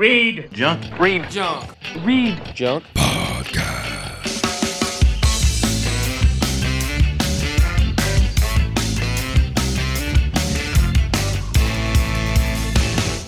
Read. Junk. Read junk. Read junk.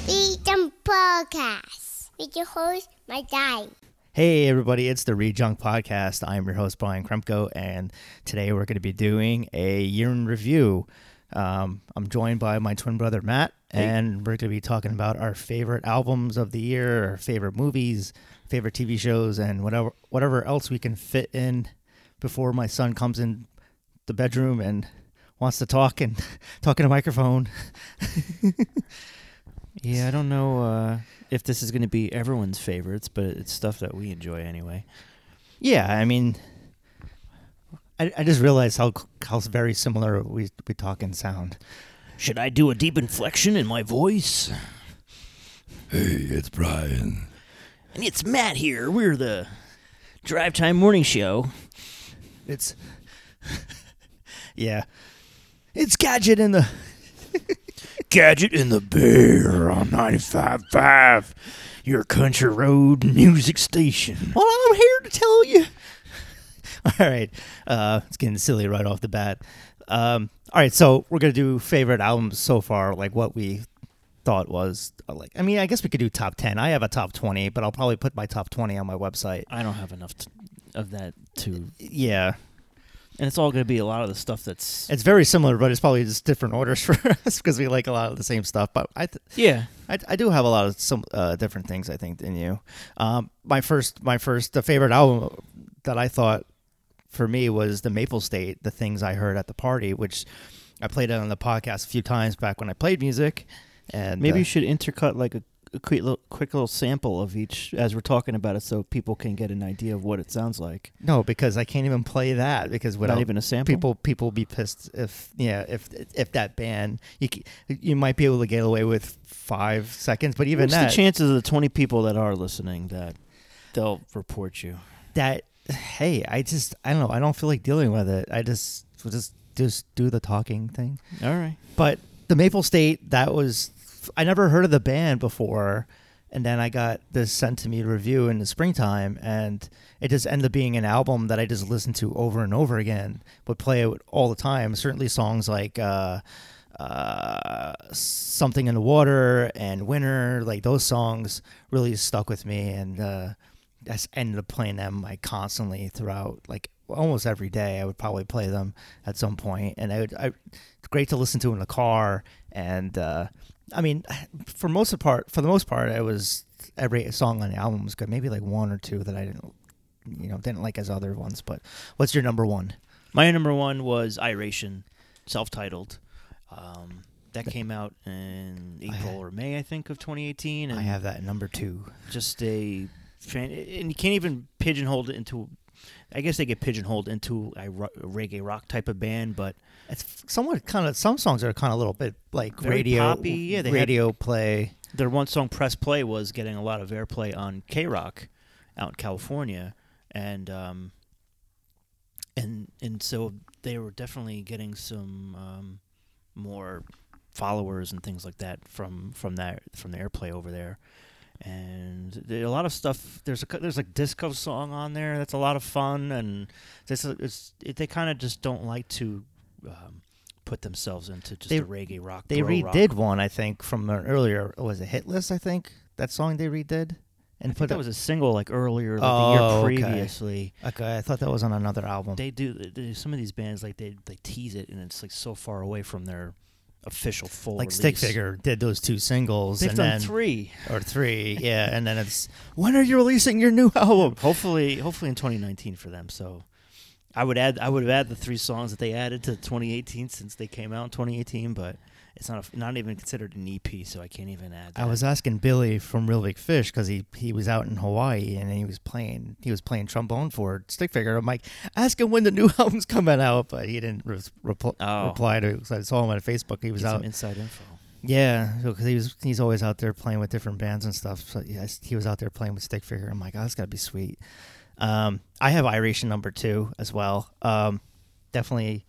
Freedom Podcast with your host, my dad. Hey, everybody, it's the Read Junk Podcast. I'm your host, Brian Kremko, and today we're going to be doing a year in review. Um, I'm joined by my twin brother, Matt, and we're going to be talking about our favorite albums of the year, our favorite movies, favorite TV shows, and whatever, whatever else we can fit in before my son comes in the bedroom and wants to talk and talk in a microphone. Yeah, I don't know uh, if this is going to be everyone's favorites, but it's stuff that we enjoy anyway. Yeah, I mean, I, I just realized how how very similar we we talk and sound. Should I do a deep inflection in my voice? Hey, it's Brian. And it's Matt here. We're the Drive Time Morning Show. It's yeah, it's gadget in the Gadget in the Bear on 95.5, your country road music station. Well, I'm here to tell you. all right, uh, it's getting silly right off the bat. Um, all right, so we're gonna do favorite albums so far, like what we thought was uh, like. I mean, I guess we could do top ten. I have a top twenty, but I'll probably put my top twenty on my website. I don't have enough t- of that to. Yeah, And it's all going to be a lot of the stuff that's. it's very similar, but it's probably just different orders for us because we like a lot of the same stuff. But I, th- Yeah. I, I do have a lot of some uh, different things I think than you. Um, my first my first the favorite album that I thought for me was the Maple State, the things I heard at the party, which I played it on the podcast a few times back when I played music. And Maybe uh, you should intercut like a, a quick, little, quick little sample of each as we're talking about it so people can get an idea of what it sounds like. no, because I can't even play that because without Not even a sample? people people will be pissed if yeah if if that band you you might be able to get away with five seconds, but even What's that the chances of the 20 people that are listening that they'll report you? that hey i just i don't know i don't feel like dealing with it. I just just just do the talking thing. All right. but the maple state that was i never heard of the band before. And then i got this sent to me to review in the springtime and it just ended up being an album that i just listened to over and over again would play it all the time. Certainly songs like uh uh, something in the water and winter like those songs really stuck with me. And uh I ended up playing them like constantly throughout like almost every day I would probably play them at some point and I would I it's great to listen to in the car and uh I mean for most of the part for the most part it was every song on the album was good maybe like one or two that I didn't you know didn't like as other ones but what's your number one My number one was Iration, self-titled. Um, that came out in April or May, I think, of 2018, and I have that number two just a. And you can't even pigeonhole it into. I guess they get pigeonholed into a, reggae rock type of band, but it's somewhat kind of some songs are kind of a little bit like radio poppy, yeah, they had- radio play their one song "Press Play" was getting a lot of airplay on K Rock out in California, and um, and and so they were definitely getting some um, more followers and things like that from from that from the airplay over there. And there, a lot of stuff. There's a there's a disco song on there that's a lot of fun, and this it's it, they kind of just don't like to um, put themselves into just They- a reggae rock. They bro rock. redid one, I think, from an earlier. Was it Hit List? I think that song they redid, and I think that was a single like earlier like Oh, the year previously. Okay, I thought that was on another album. They do they, some of these bands like they they tease it and it's like so far away from their official full like release. Stick Figure did those two singles, They've and done then three. or three, yeah, and then it's when are you releasing your new album? Hopefully, hopefully in 2019 for them. So, I would add I would have added the three songs that they added to 2018 since they came out in 2018, but it's not a, not even considered an EP, so I can't even add. That. I was asking Billy from Real Big Fish because he he was out in Hawaii and he was playing he was playing trombone for Stick Figure. I'm like, ask him when the new album's coming out, but he didn't re- repl- Oh. reply to. it. So I saw him on Facebook. He was Get some out. inside info. Yeah, because he was he's always out there playing with different bands and stuff. So yes, he was out there playing with Stick Figure. I'm like, oh, that's gotta be sweet. Um, I have Iration number two as well. Um, definitely,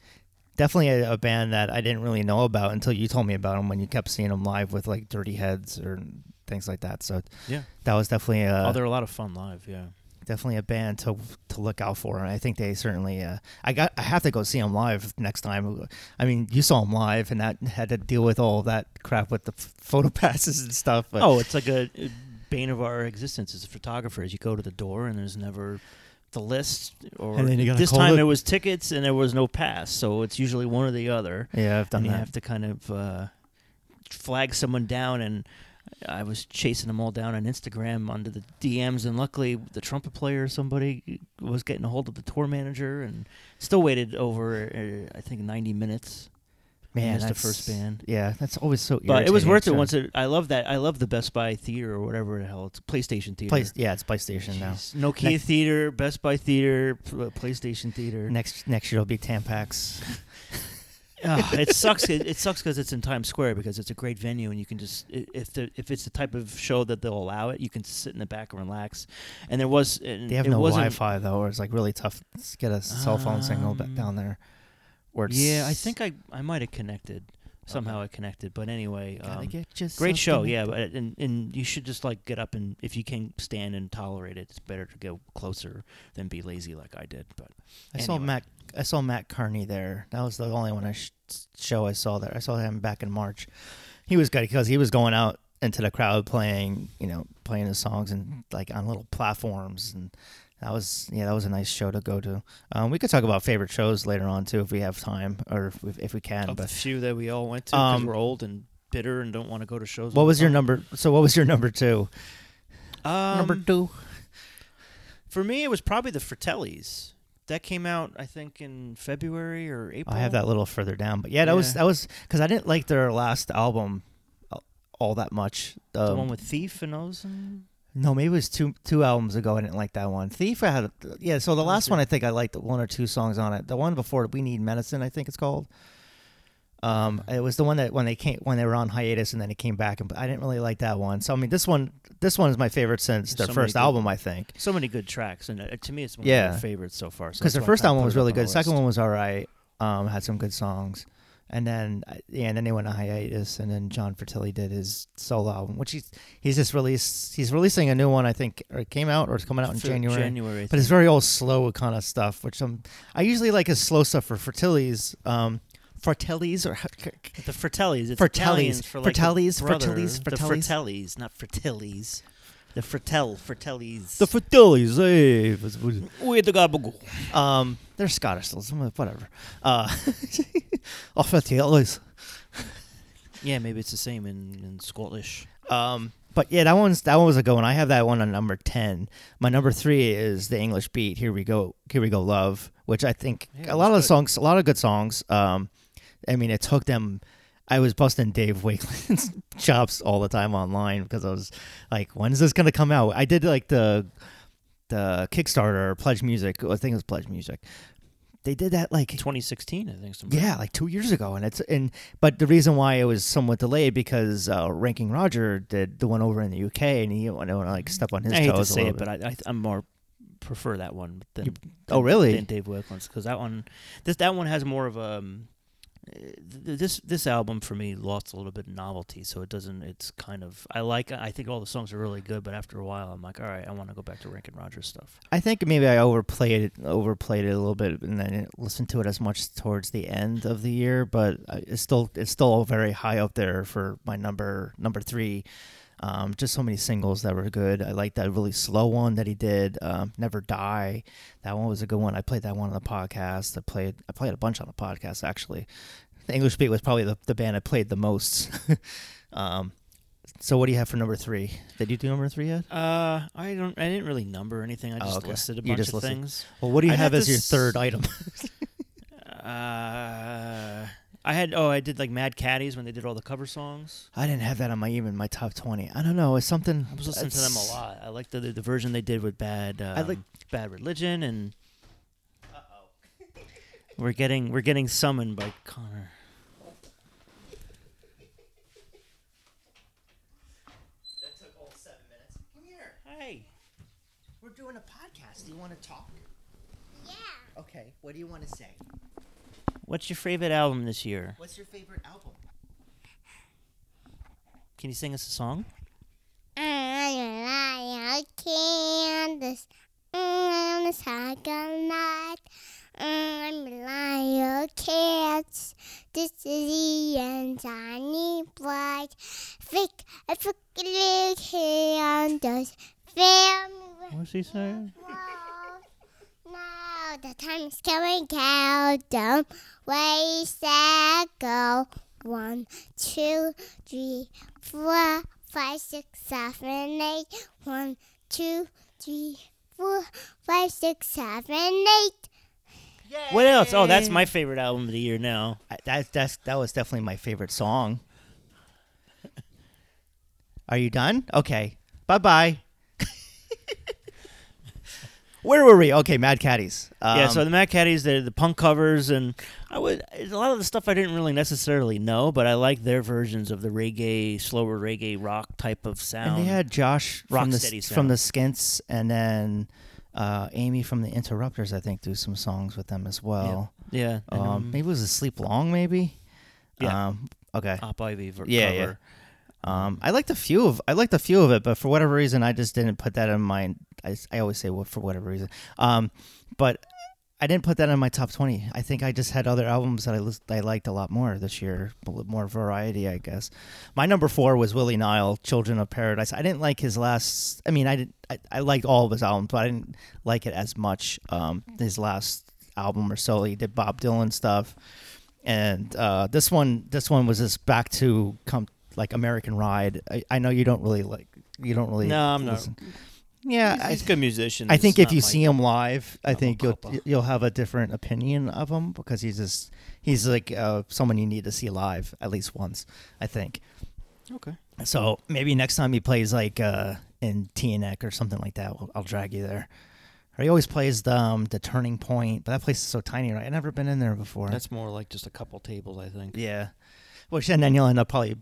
definitely a, a band that I didn't really know about until you told me about them when you kept seeing them live with like Dirty Heads or things like that. So Yeah. that was definitely a oh, they're a lot of fun live. Yeah. definitely a band to to look out for. And I think they certainly. Uh, I got. I have to go see them live next time. I mean, you saw them live, and that had to deal with all that crap with the f- photo passes and stuff. But oh, it's like a, a bane of our existence as photographers. You go to the door and there's never the list, or And then you this time it- there was tickets and there was no pass, so it's usually one or the other. yeah, I've done and you have to kind of uh, flag someone down and. I was chasing them all down on Instagram under the DMs, and luckily the trumpet player, or somebody was getting a hold of the tour manager, and still waited over, uh, I think, ninety minutes. Man, missed the first band. Yeah, that's always so. But it was worth it once. It, I love that. I love the Best Buy Theater or whatever the hell it's PlayStation Theater. Place, yeah, it's PlayStation now. Nokia Next- Theater, Best Buy Theater, PlayStation Theater. Next next year it'll be Tampax. Ah, it sucks. It, it sucks because it's in Times Square because it's a great venue and you can just if the if it's the type of show that they'll allow it, you can sit in the back and relax. And there was and They have it no Wi-Fi though, or it's like really tough to get a cell phone signal Um, down there. Yeah, I think I I might have connected somehow. I connected, but anyway, um, Great show, yeah, but and and you should just like get up and if you can stand and tolerate it, it's better to go closer than be lazy like I did. But I saw. Matt. I saw Matt Kearney there. That was the only one I sh- show I saw there. I saw him back in March. He was good because he was going out into the crowd playing, you know, playing his songs and like on little platforms, and that was yeah, that was a nice show to go to. Um, we could talk about favorite shows later on too if we have time or if we, if we can. of the few that we all went to because Um, we're old and bitter and don't want to go to shows. what was your time. number? So what was your number two? Um, number two. for me? It was probably the Fratellis. That came out, I think, in February or April. I have that a little further down, but yeah, that was that was because I didn't like their last album all that much. The Um, one with Thief and those. and- No, maybe it was two two albums ago. I didn't like that one. Thief, I had yeah. So the last one, I think I liked one or two songs on it. The one before, We Need Medicine, I think it's called. Um, it was the one that when they came when they were on hiatus and then it came back, and I didn't really like that one. So I mean, this one this one is my favorite since their so first good- album, I think. So many good tracks, and uh, to me, it's one Yeah. of my favorites so far. Because that's their first album was really good. the Second one was all right. Um, had some good songs, and then uh, yeah, and then they went on hiatus, and then John Fertilli did his solo album, which he's he's just released. He's releasing a new one, I think, or it came out or it's coming out in January. January, But it's very old, slow kind of stuff, which I'm. I usually like his slow stuff for Fertilli's. Um, Fratellis or The Fratellis. It's Fratellis. Italian for like Fratellis, brother. Fratellis, The Fratellis. Fratellis, not Fratellis. The Fratel, Fratellis. the Fratellis. Hey, With the gabagool. um, they're Scottish, so whatever. Uh, oh, Fratellis. Yeah, maybe it's the same in, in Scottish. Um, but yeah, that one's that one was a good one. I have that one on number ten. My number three is the English Beat. Here we go. Here we go. Love, which I think Yeah, a lot of the songs, a lot of good songs. Um, I mean, it took them. I was busting Dave Wakeling's chops all the time online because I was like, "When is this gonna come out?" I did like the the Kickstarter Pledge Music. I think it was Pledge Music. They did that like 2016, I think. Something. yeah, like two years ago, and it's and but the reason why it was somewhat delayed because uh, Ranking Roger did the one over in the UK, and he want to like step on his I hate toes. to a say little it, but I, I I'm more prefer that one than. You- oh, really? Than Dave Wakeling's because that one, this that one has more of a. Um, this this album for me lost a little bit of novelty, so it doesn't. It's kind of I like. I think all the songs are really good, but after a while, I'm like, all right, I want to go back to Ranking Roger's stuff. I think maybe I overplayed it, overplayed it a little bit, and then didn't listen to it as much towards the end of the year. But uh, it's still it's still very high up there for my number number three. Um, just so many singles that were good. I like that really slow one that he did, um, "Never Die." That one was a good one. I played that one on the podcast. I played I played a bunch on the podcast actually. The English Beat was probably the, the band I played the most. um, so what do you have for number three? Did you do number three yet? Uh, I don't. I didn't really number anything. I Oh, just okay. listed a bunch of listed- things. Well, what do you I have as your third item? Uh, I had. Oh, I did like Mad Caddies when they did all the cover songs. I didn't have that on my even my top twenty. I don't know. It's something. I was listening to them a lot. I like the the version they did with Bad. Um, like- Bad Religion and. we're getting we're getting summoned by Connor. That took all seven minutes. Come here. Hey, We're doing a podcast. Do you want to talk? Yeah. Okay. What do you want to say? What's your favorite album this year? What's your favorite album? Can you sing us a song? I can mm, mm, I'm the second night. I'm Lion Cats. This is the end. I Johnny Bright. Thick, I forget and does family. What's he saying? Now the time's coming countdown. Way set go. One, two, three, four, five, six, seven, eight. One, two, three, four, five, six, seven, eight. What else? Oh, that's my favorite album of the year now. I- That's that's that was definitely my favorite song. Are you done? Okay. Bye bye. Where were we? Okay, Mad Caddies. Um, yeah, so the Mad Caddies, the the punk covers, and I would a lot of the stuff I didn't really necessarily know, but I like their versions of the reggae, slower reggae rock type of sound. and they had Josh from the Rocksteady from the. Skints, and then uh, Amy from the Interrupters. I think do some songs with them as well. yeah, and, Um, um, maybe it was a Sleep Long, maybe. Yeah. Um, okay. Op Ivy ver- Yeah, yeah. Um, I liked a few of I liked a few of it, but for whatever reason, I just didn't put that in my. I, I always say what for whatever reason. Um, but I didn't put that in my top twenty. I think I just had other albums that I I liked a lot more this year, more variety, I guess. My number four was Willie Nile, Children of Paradise. I didn't like his last. I mean, I did. I, I liked all of his albums, but I didn't like it as much. Um, his last album or so, he did Bob Dylan stuff and uh, this one this one was just back to come like American Ride. I, I know you don't really like you don't really No, I'm not. Yeah, He's I, a good musician. I think if you my- see him live, I think you'll you'll have a different opinion of him because he's just he's like uh, someone you need to see live at least once. I think. okay, So maybe next time he plays like uh, in TNX or something like that, I'll, I'll drag you there. Or he always plays the um, the Turning Point, but that place is so tiny, right? I've never been in there before. that's more like just a couple tables, I think. Yeah. Which and then you'll end up probably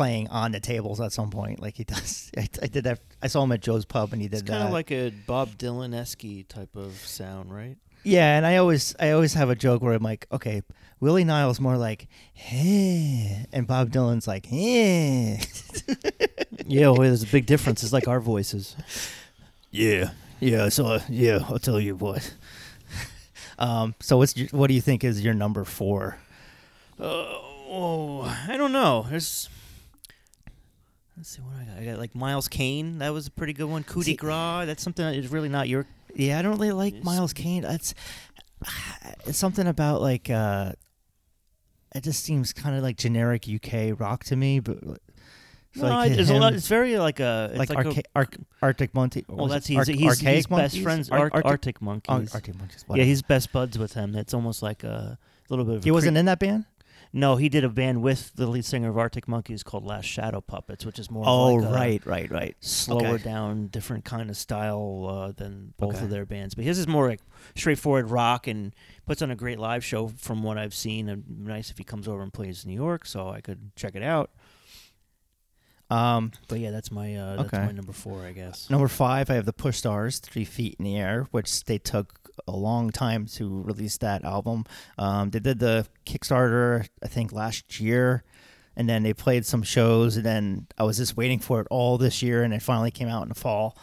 playing on the tables at some point, like he does. I, I did that. I saw him at Joe's Pub, and he It's did kind of like a Bob Dylan esque type of sound, right? yeah, and I always, I always have a joke where I'm like, okay, Willie Nile's more like, hey, and Bob Dylan's like, hey. yeah, well, there's a big difference. It's like our voices. Yeah, yeah. So uh, yeah, I'll tell you what. um. So what's your, what do you think is your number four? Uh, oh, I don't know. There's. Let's see what I got. I got like Miles Kane. That was a pretty good one. Coup de grace. That's something that is really not your. Yeah, I don't really like Miles Kane. It's it's something about like uh it just seems kind of like generic UK rock to me, but it's No, like it's, a lot, it's very like a. It's like, like, arca- a, Arc- Arctic Monkey. Well, that's he's, Arc- he's, he's best friends. Ar- Arc- Arctic, Arctic Ar- Monkeys. Arctic Monkeys. yeah, he's best buds with him. It's almost like a little bit of. he wasn't creep- in that band. No, he did a band with the lead singer of Arctic Monkeys called Last Shadow Puppets, which is more. Oh, of like a right, right, right. slower Okay. down, different kind of style uh, than both Okay. of their bands. But his is more like straightforward rock and puts on a great live show from what I've seen. And nice if he comes over and plays in New York, so I could check it out. Um, But yeah, that's my uh, that's Okay. my number four, I guess. number five, I have the Push Stars, Three Feet in the Air, which they took a long time to release that album. Um, they did the Kickstarter, I think, last year, and then they played some shows, and then I was just waiting for it all this year, and it finally came out in the fall.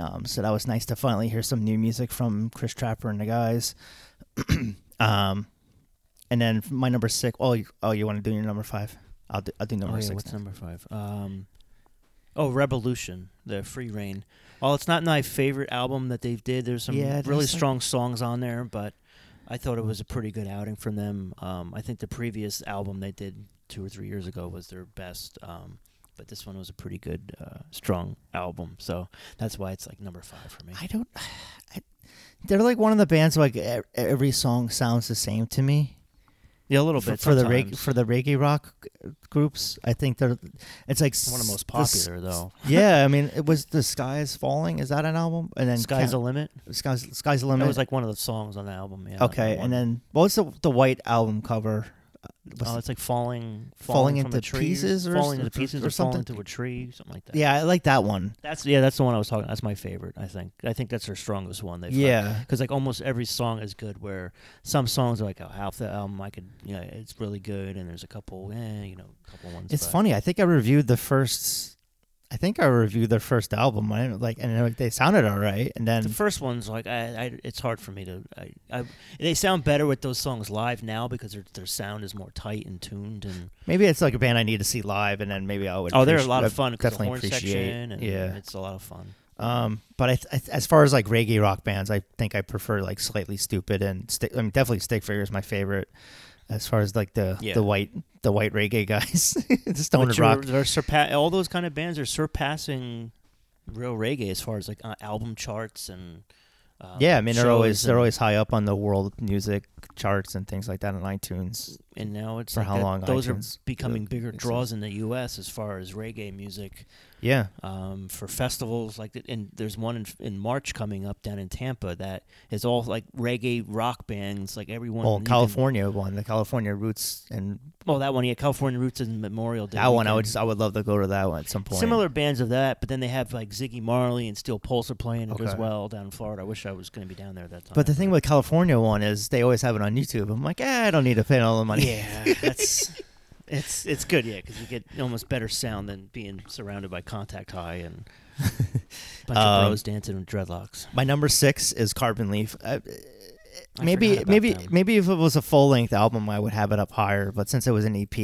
Um, so that was nice to finally hear some new music from Chris Trapper and the guys. um, and then my number six. Oh, you, oh, you want to do your number five? I'll do, I'll do number oh, yeah, six. what's number five? Um, oh, Rebelution, the Free Rein. Well, it's not my favorite album that they did. There's some Yeah, really like- strong songs on there, but I thought it was a pretty good outing from them. Um, I think the previous album they did two or three years ago was their best, um, but this one was a pretty good, uh, strong album. So that's why it's like number five for me. I don't. I, they're like one of the bands like every song sounds the same to me. Yeah, a little bit for the reg, sometimes. for the reggae rock groups. I think they're. It's like one of the most the popular though. yeah, I mean, it was the sky is falling. Is that an album? And then Sky's Count- the limit. sky's sky's the limit. That was like one of the songs on the album. Yeah. okay, and then what was the the white album cover? Oh, it's like falling, Falling from into tree, pieces or falling into pieces, or or, falling something? into a tree, something like that. yeah, I like that one. that's yeah, that's the one I was talking. That's my favorite. I think. I think that's their strongest one. They've Yeah, because like almost every song is good. Where some songs are like, oh, half the album I could, you know, it's really good, and there's a couple, eh, you know, a couple ones. it's but- funny. I think I reviewed the first I think I reviewed their first album. I like, and they sounded all right. And then The first one's like I, I it's hard for me to I, I they sound better with those songs live now because their their sound is more tight and tuned and maybe it's like a band I need to see live, and then maybe I would. oh they're a lot of fun 'cause the Definitely horn appreciate. section and yeah. it's a lot of fun. Um, but I, th- as far as like reggae rock bands, I think I prefer like Slightly Stoopid and. I mean, definitely Stick Figure is my favorite. As far as like the Yeah. the white the white reggae guys, the stoner rock. They're surpa- all those kind of bands are surpassing real reggae as far as like uh, album charts and um, Yeah, I mean they're always they're always high up on the world music charts and things like that on iTunes. And now it's for like how that- long those iTunes are becoming bigger makes draws in the U.S. as far as reggae music Yeah, um, for festivals like that. And there's one in, in March coming up down in Tampa that is all like reggae rock bands, like everyone. well, even- California one, the California Roots, and Oh, that one, yeah, California Roots and Memorial Day. that one I would just I would love to go to that one at some point. Similar bands of that, but then they have like Ziggy Marley and Steel Pulse are playing it as well down in Florida. I wish I was going to be down there at that time. But the thing with California one is they always have it on YouTube. I'm like, eh, I don't need to pay all the money. Yeah, that's it's it's good, yeah, because you get almost better sound than being surrounded by contact high and a bunch Um, of bros dancing with dreadlocks. My number six is Carbon Leaf. Uh, I maybe maybe them. maybe if it was a full length album, I would have it up higher. But since it was an EP,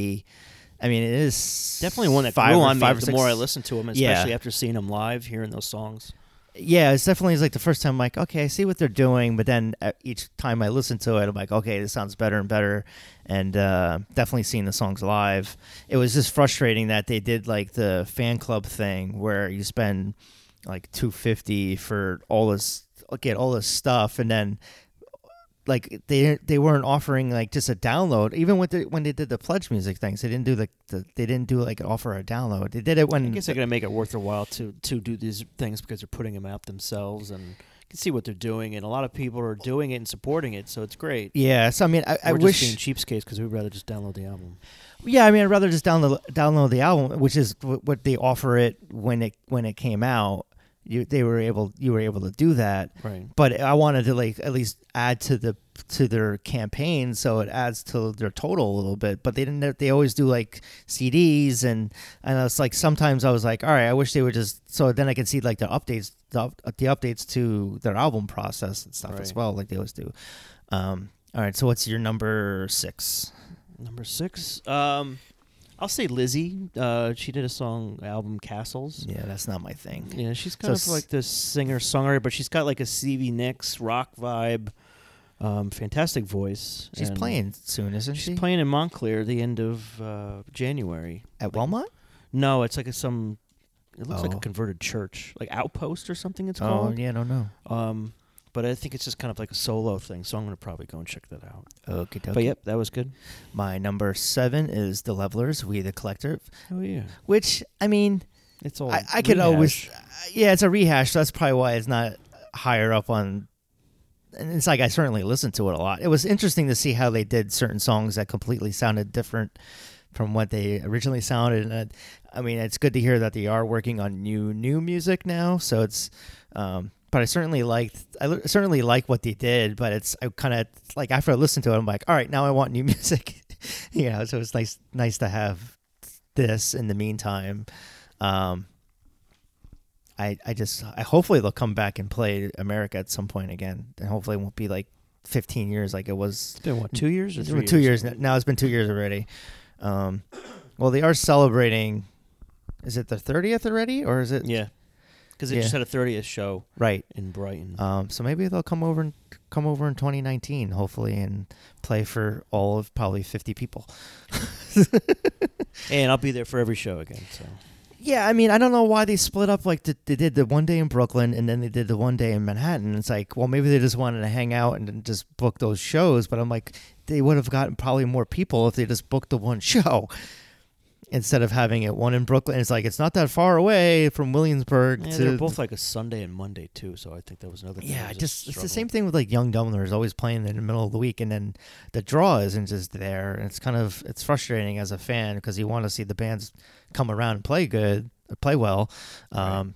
I mean, it is Definitely one that five grew on me five or the six- more I listen to them, Yeah. especially after seeing them live, hearing those songs. Yeah, it's definitely like the first time I'm like, okay, I see what they're doing, but then uh, each time I listen to it, I'm like, okay, this sounds better and better, and uh, definitely seeing the songs live. It was just frustrating that they did like the fan club thing where you spend like two fifty for all this, get all this stuff, and then like they they weren't offering like just a download even with the, when they did the pledge music things they didn't do the, the they didn't do like offer a download they did it when I guess they're gonna make it worth their while to to do these things because they're putting them out themselves and you can see what they're doing, and a lot of people are doing it and supporting it, so it's great. yeah so i mean i, I We're wish just being cheapskates because we'd rather just download the album. Yeah, I mean, I'd rather just download download the album, which is wh- what they offer it when it when it came out. You they were able you were able to do that, Right. but I wanted to like at least add to the to their campaign, so it adds to their total a little bit. But they didn't. They always do like CDs, and and it's like sometimes I was like, all right, I wish they would just so then I could see like the updates the, the updates to their album process and stuff as well, like they always do. Um, all right, so what's your number six? Number six. Um, I'll say Lissie. Uh, she did a song album Castles. Yeah, that's not my thing. Yeah, she's kind s- of like this singer songwriter, but she's got like a Stevie Nicks rock vibe. Um, fantastic voice. She's and playing soon, isn't She's she? She's playing in Montclair the end of uh, January. at Walmart? No, it's like a, some. It looks like Oh. a converted church, like Outpost or something. It's called. Oh yeah, I don't know. Um, but I think it's just kind of like a solo thing, so I'm gonna probably go and check that out. Okay, But yep, that was good. My number seven is the Levellers, We the Collective, Oh yeah, which I mean, it's all. I, I could always, yeah, it's a rehash. So that's probably why it's not higher up on. And it's like I certainly listened to it a lot. It was interesting to see how they did certain songs that completely sounded different from what they originally sounded. And uh, I mean, it's good to hear that they are working on new new music now. So it's, um, but I certainly liked, I certainly like what they did. But it's I kind of like after I listened to it, I'm like, all right, now I want new music. you know, so it's nice nice to have this in the meantime. Um, I I just I hopefully they'll come back and play America at some point again, and hopefully it won't be like 15 years like it was. It's been what two years or three two years now. now. It's been two years already. Um, well, they are celebrating. Is it the 30th already, or is it Yeah, because they Yeah. just had a 30th show right? in Brighton. Um, so maybe they'll come over and come over in 2019, hopefully, and play for all of probably 50 people. and I'll be there for every show again. So Yeah, I mean, I don't know why they split up. Like the, they did the one day in Brooklyn, and then they did the one day in Manhattan. It's like, well, maybe they just wanted to hang out and just book those shows. But I'm like, they would have gotten probably more people if they just booked the one show instead of having it one in Brooklyn. It's like it's not that far away from Williamsburg. yeah, they're both like a Sunday and Monday too. So I think that was another. Yeah, was just it's the same thing with like Young Dubliners always playing in the middle of the week, and then the draw isn't just there, and it's kind of it's frustrating as a fan because you want to see the bands come around and play good, play well, Right. um,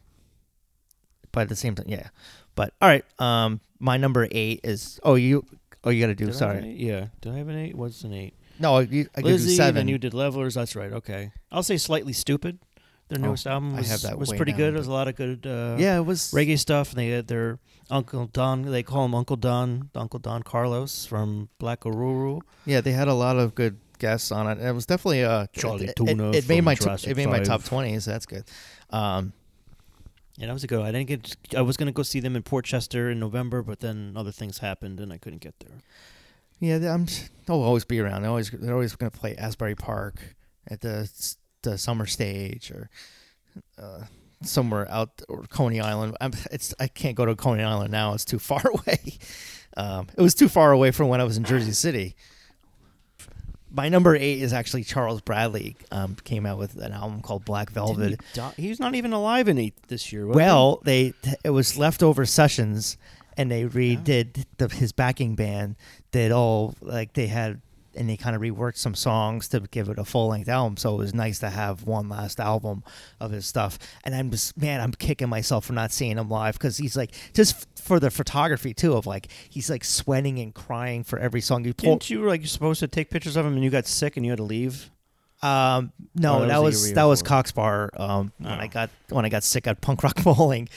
but at the same time, yeah. But all right, um, my number eight is oh you oh you got to do Did I have an sorry? Yeah. Do I have an eight? What's an eight? No you, I could do Lissie, seven then you did Levellers. That's right. Okay. I'll say slightly stoopid. Their Oh, newest album I was, have that was way pretty down, good. It was a lot of good uh, yeah, it was reggae stuff. And they had their Uncle Don. They call him Uncle Don, Uncle Don Carlos from Black Uhuru. Yeah, they had a lot of good guests on it. It was definitely uh, Charlie it, Tuna It, it made from my t- Jurassic it made my top 5. twenty, so that's good. Um, Yeah, that was a good. I didn't get. I was gonna go see them in Port Chester in November, but then other things happened and I couldn't get there. Yeah, they- I'm. They'll always be around. They're always they're always going to play Asbury Park at the the summer stage or uh, somewhere out or Coney Island. I'm, it's I can't go to Coney Island now. It's too far away. Um, it was too far away from when I was in Jersey City. My number eight is actually Charles Bradley. Um, came out with an album called Black Velvet. He not even alive in eight this year. Well, they it was leftover sessions, and they redid the, his backing band did all like they had, and they kind of reworked some songs to give it a full length album. So it was nice to have one last album of his stuff. And I'm just man, I'm kicking myself for not seeing him live because he's like just for the photography too of like he's like sweating and crying for every song you pull. didn't you like you're supposed to take pictures of him and you got sick and you had to leave? Um, no, Oh, that that was the was that was Cox Bar. Um, when Oh. I got when I got sick at punk rock bowling.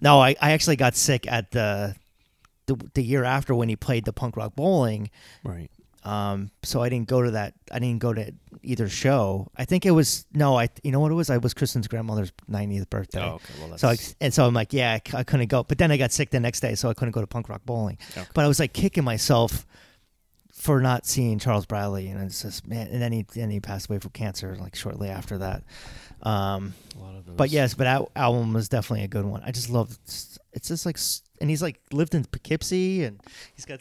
No, I, I actually got sick at the, the the year after when he played the punk rock bowling. Right. Um, so I didn't go to that. I didn't go to either show. I think it was no. I you know what it was. I was Kristen's grandmother's 90th birthday. Oh, okay. Well, that's So I, and so I'm like, yeah, I couldn't go. But then I got sick the next day, so I couldn't go to punk rock bowling. Okay. But I was like kicking myself for not seeing Charles Bradley, and it's just man. And then he then he passed away from cancer like shortly after that. Um, a lot of those. but yes, but that album was definitely a good one. I just love it's just like and he's like lived in Poughkeepsie and he's got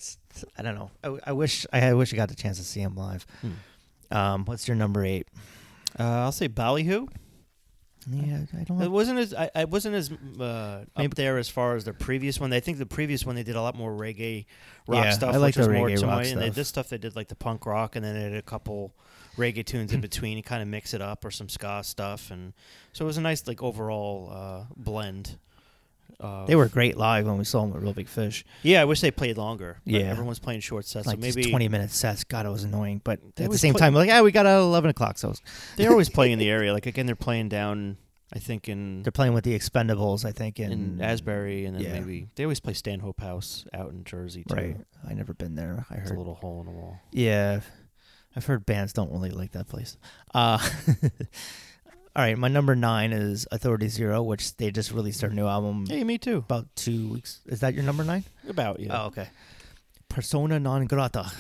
I don't know. I, I wish I, I wish I got the chance to see him live. Hmm. Um, what's your number eight? uh, I'll say Ballyhoo. Yeah, I don't. It wasn't as I, I wasn't as uh, Maybe- up there as far as the previous one. I think the previous one they did a lot more reggae rock Yeah, stuff. I like which the more reggae to rock my, And they, stuff. this stuff they did like the punk rock, and then they did a couple reggae tunes in between. You kind of mix it up or some ska stuff, and so it was a nice like overall uh, blend. Uh, They were great live when we saw them at Real Big Fish. yeah. I wish they played longer. Yeah. everyone's playing short sets, like so maybe twenty minute sets. God, it was annoying. But at the same play- time, like, yeah, we got out at eleven o'clock, so they're always playing in the area. Like again, they're playing down. I think in they're playing with the Expendables. I think in, in Asbury, and then yeah. maybe they always play Stanhope House out in Jersey too. Right. I never been there. I It's heard. a little hole in the wall. Yeah, I've heard bands don't really like that place. Uh, all right, my number nine is Authority Zero, which they just released their new album Hey, me too. about two weeks. Is that your number nine? About yeah. Oh, okay. Persona non grata.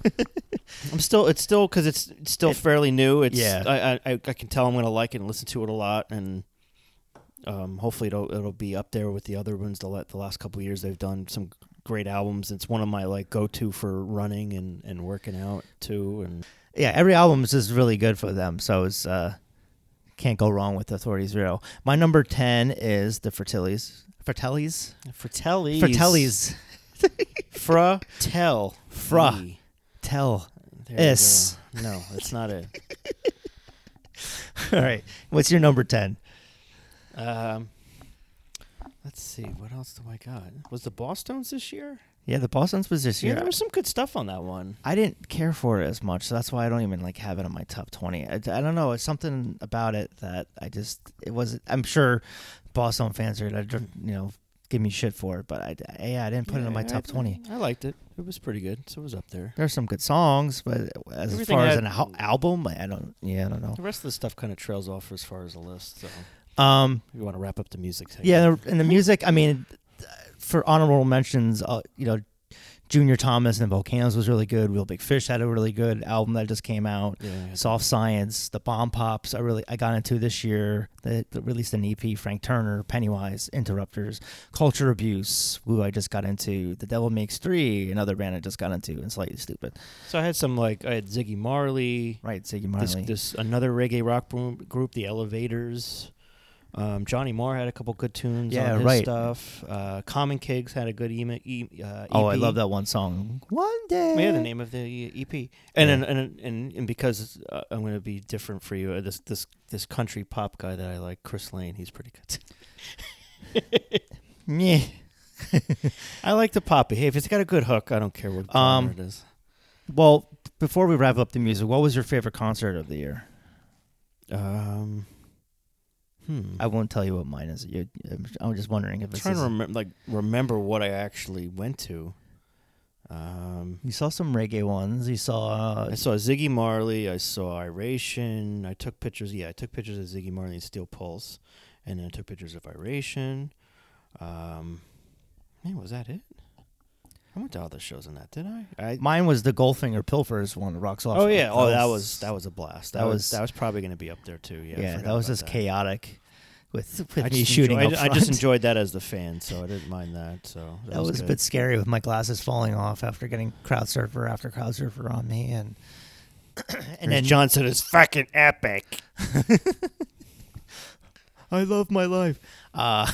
I'm still. It's still because it's, it's still It- fairly new. It's Yeah. I, I I can tell I'm gonna like it and listen to it a lot, and um, hopefully it'll it'll be up there with the other ones. The the last couple of years they've done some great albums. It's one of my like go to for running and and working out too. And Yeah, every album is just really good for them. So it's uh, can't go wrong with Authority Zero. My number ten is the Fratellis. Fratellis. Fratellis. Fratellis. Fratel. Fra. Tell. There you S. go. No, it's not it. All right. What's your number ten? Um, let's see. What else do I got? Was the Bosstones this year? Yeah, the Bosstones was this Yeah, year. there was some good stuff on that one. I didn't care for it as much, so that's why I don't even like have it on my top twenty. I, I don't know. It's something about it that I just it was. I'm sure Boston fans are gonna you know give me shit for it, but I yeah I didn't put it in my top I- twenty. I liked it. It was pretty good. So it was up there. There's some good songs, but as Everything far as an al- album, I don't. Yeah, I don't know. The rest of the stuff kind of trails off as far as the list. So Um, you want to wrap up the music section. yeah, and the music. I mean, for honorable mentions, uh, you know, Junior Thomas and Volcanoes was really good. Real Big Fish had a really good album that just came out. Yeah. Soft Science, the Bomb Pops. I really I got into this year. They, they released an EP. Frank Turner, Pennywise, Interrupters, Culture Abuse. Who I just got into. The Devil Makes Three, another band I just got into, and Slightly Stoopid. So I had some like I had Ziggy Marley. Right, Ziggy Marley. this another reggae rock group, the Elovaters. Um, Johnny Moore had a couple good tunes Yeah, on his right. stuff. Uh, Common Kings had a good email. E, uh, oh, I love that one song. One day. Yeah, the name of the EP, and and, and and and because uh, I'm going to be different for you, uh, this this this country pop guy that I like, Chris Lane, he's pretty good. Yeah. I like the pop. Hey, if it's got a good hook, I don't care what Um, it is. Well, before we wrap up the music, what was your favorite concert of the year? Um, Hmm. I won't tell you what mine is. I'm- just wondering if I'm it's. trying to remember, like remember what I actually went to. Um, You saw some reggae ones. You saw. I saw Ziggy Marley. I saw Iration. I took pictures. Yeah, I took pictures of Ziggy Marley and Steel Pulse, and then I took pictures of Iration. Um, man, was that it? I went to other shows on that, did I? I Mine was the Goldfinger Pilfers one. Rocks off. oh yeah. Oh, that was that was a blast. That, that was was- that was probably going to be up there too. Yeah, I Yeah, forgot that was about just chaotic. With, with I me just shooting enjoyed, up I just front. enjoyed that as the fan, so I didn't mind that. So that, That was, a good. bit scary with my glasses falling off after getting crowd surfer after crowd surfer on me, and and then Johnson is fucking epic. I love my life. Uh,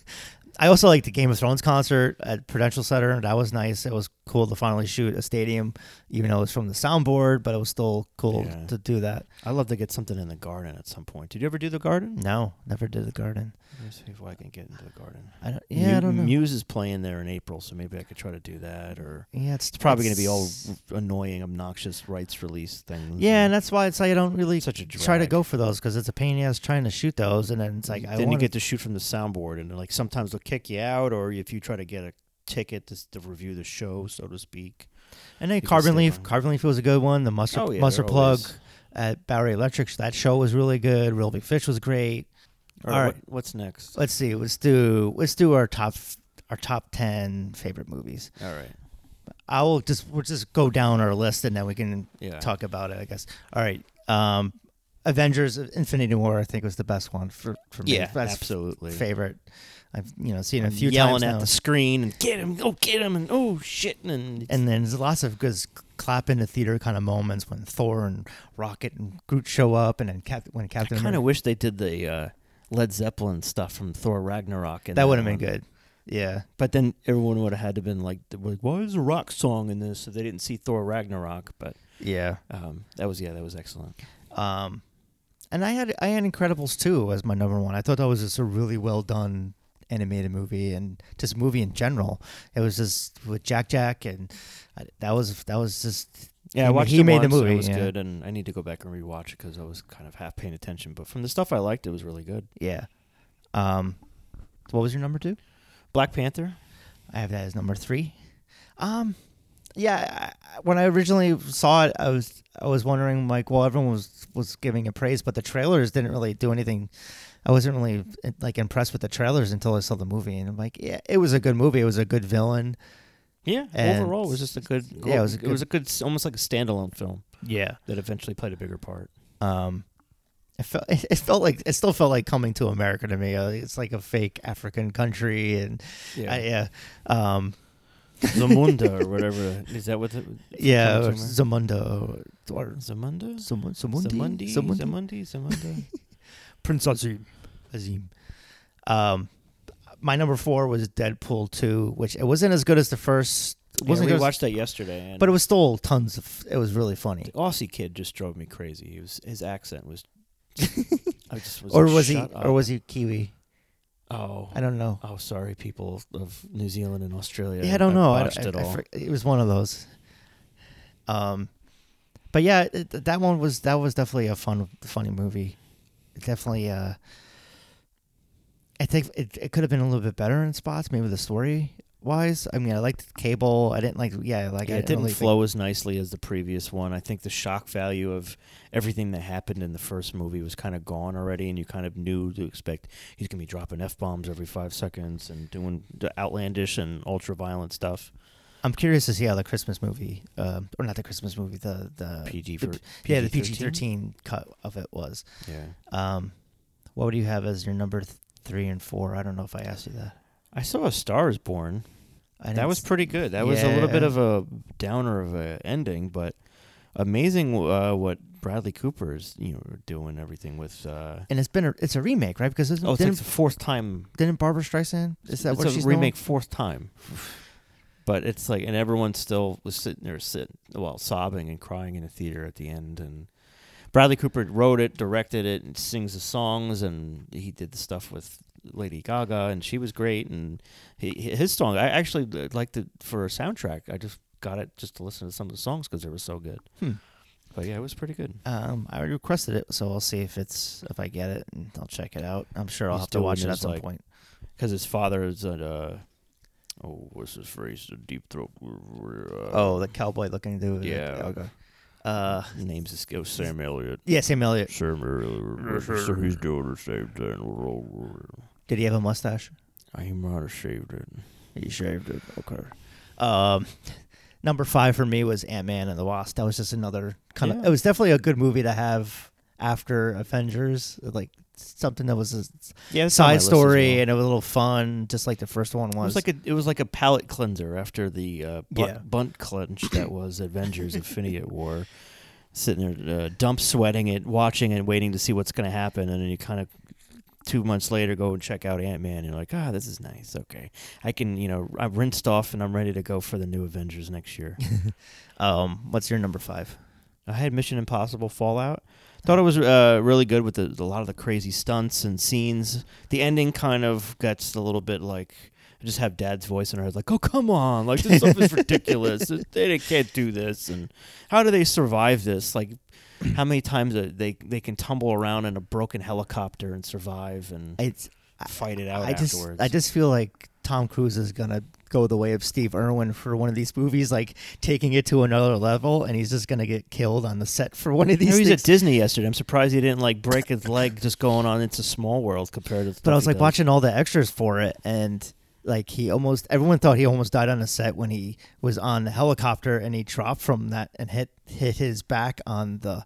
I also liked the Game of Thrones concert at Prudential Center. That was nice. It was cool to finally shoot a stadium, even though it was from the soundboard, but it was still cool Yeah. to do that. I'd love to get something in the garden at some point. Did you ever do the garden? No, never did the garden. Let me see if I can get into the garden. I don't. Yeah, I don't know. Muse is playing there in April, so maybe I could try to do that. Or yeah, it's, it's probably going to be all annoying, obnoxious rights release things. Yeah, and that's why it's like I don't really such a try to go for those because it's a pain in the ass trying to shoot those, and then it's like I then you want get to shoot from the soundboard, and like sometimes they'll kick you out, or if you try to get a ticket to, to review the show, so to speak. And then Carbon Leaf, on. Carbon Leaf was a good one. The Mustard Oh, yeah, they're Plug always- at Bowery Electric, that show was really good. Real Big Fish was great. All All right, right. what- what's next? Let's see. Let's do let's do our top our top ten favorite movies. All right. I will just we'll just go down our list and then we can Yeah. talk about it. I guess. All right. Um, Avengers: Infinity War, I think, was the best one for for me. Yeah, That's absolutely. favorite. I've you know seen it a few yelling times at now. the screen and get him, go get him, and oh shit, and and then there's lots of good clap in the theater kind of moments when Thor and Rocket and Groot show up, and then Cap- when I Captain kind of wish they did the uh, Led Zeppelin stuff from Thor Ragnarok. that would have been good. Yeah, But then everyone would have had to been like, like, "Why is a rock song in this?" If they didn't see Thor Ragnarok, but yeah. um, that was yeah, that was excellent. Um, and I had I had Incredibles two as my number one. I thought that was just a really well done animated movie and just movie in general. It was just with Jack Jack and I, that was that was just Yeah, He I watched he made the movie, It was yeah. good, and I need to go back and rewatch it because I was kind of half paying attention. But from the stuff I liked, it was really good. yeah. Um, what was your number two? Black Panther. I have that as number three. Um, yeah. I, when I originally saw it, I was I was wondering like, well, everyone was was giving it praise, but the trailers didn't really do anything. I wasn't really like impressed with the trailers until I saw the movie, and I'm like, yeah, it was a good movie. It was a good villain. Yeah, And- overall, it was just a good. Yeah, it was a it was a good, almost like a standalone film Yeah. that eventually played a bigger part. Um, it felt it, it felt like it still felt like coming to America to me. Uh, it's like a fake African country, and Yeah, I, yeah, um, Zamunda or whatever. Is that what? The, yeah, or Zamunda or Zamunda. Zam- Zamundi, Zamundi. Zamundi? Zamundi. Zamunda. Prince Azim. Azim. Um, my number four was Deadpool two, which it wasn't as good as the first. It wasn't we good as- watched that yesterday, and but it was still tons of. It was really funny. the Aussie kid just drove me crazy. He was his accent was. I just was. Or like, was he? "Shut Or was he Kiwi? Oh, I don't know. Oh, sorry, people of New Zealand and Australia. Yeah, I don't know. I, botched I- it I it was one of those. Um, but yeah, it, that one was that was definitely a fun, funny movie. Definitely. Uh, I think it it could have been a little bit better in spots, maybe the story wise. I mean, I liked Cable. I didn't like. Yeah, like yeah, I it didn't really flow as nicely as the previous one. I think the shock value of everything that happened in the first movie was kind of gone already, and you kind of knew to expect he's gonna be dropping f bombs every five seconds and doing the outlandish and ultra violent stuff. I'm curious to see how the Christmas movie, um, or not the Christmas movie, the the PG the- for yeah the PG-13? PG-13 cut of it was. Yeah, Um, what would you have as your number th- three and four? I don't know if I asked you that. I saw A Star Is Born. I That was pretty good. That was a little bit of a downer of a ending, but amazing uh, what Bradley Cooper is you know doing everything with. Uh, and it's been a, it's a remake, right? Because oh, it's like the fourth time didn't Barbra Streisand? Is that it's what a she's remake known? fourth time. But it's like, and everyone still was sitting there, sitting well, sobbing and crying in a theater at the end. And Bradley Cooper wrote it, directed it, and sings the songs, and he did the stuff with Lady Gaga, and she was great. And he, his song, I actually liked it for a soundtrack. I just got it just to listen to some of the songs because they were so good. But yeah, it was pretty good. Um, I requested it, so I'll see if it's if I get it, and I'll check it out. I'm sure I'll He's have to watch it at some like, point. Because his father is a uh, oh, what's his phrase? The deep throat. Uh, Oh, the cowboy looking dude. Yeah. Okay. Uh, name's is oh, Sam Elliott. yeah, Sam Elliott. Sam Elliott. So he's doing the same thing. Did he have a mustache? He might have shaved it. He shaved it. Okay. Um, number five for me was Ant Man and the Wasp. That was just another kind of. Yeah. It was definitely a good movie to have after Avengers. Like something that was a Yeah, side story and it was a little fun, just like the first one It was. was like a it was like a palate cleanser after the uh, bunt, Yeah. bunt clench that was Avengers: Infinity War. Sitting there, uh, dump sweating it, watching and waiting to see what's going to happen, and then you kind of two months later go and check out Ant Man. And you're like, ah, this is nice. Okay, I can, you know, I've rinsed off and I'm ready to go for the new Avengers next year. um, what's your number five? I had Mission Impossible Fallout. Thought it was uh, really good with the, a lot of the crazy stunts and scenes. The ending kind of gets a little bit like I just have Dad's voice in her head, like, "Oh come on, like this stuff is ridiculous. They can't do this, and how do they survive this? Like, how many times they they can tumble around in a broken helicopter and survive and It's fight it out I just afterwards? I just feel like Tom Cruise is gonna go the way of Steve Irwin for one of these movies, like taking it to another level, and he's just gonna get killed on the set for one of You these know, he's things. at Disney yesterday. I'm surprised he didn't like break his leg just going on into Small World compared to. but I was like does. watching all the extras for it, and like he almost everyone thought he almost died on the set when he was on the helicopter and he dropped from that and hit hit his back on the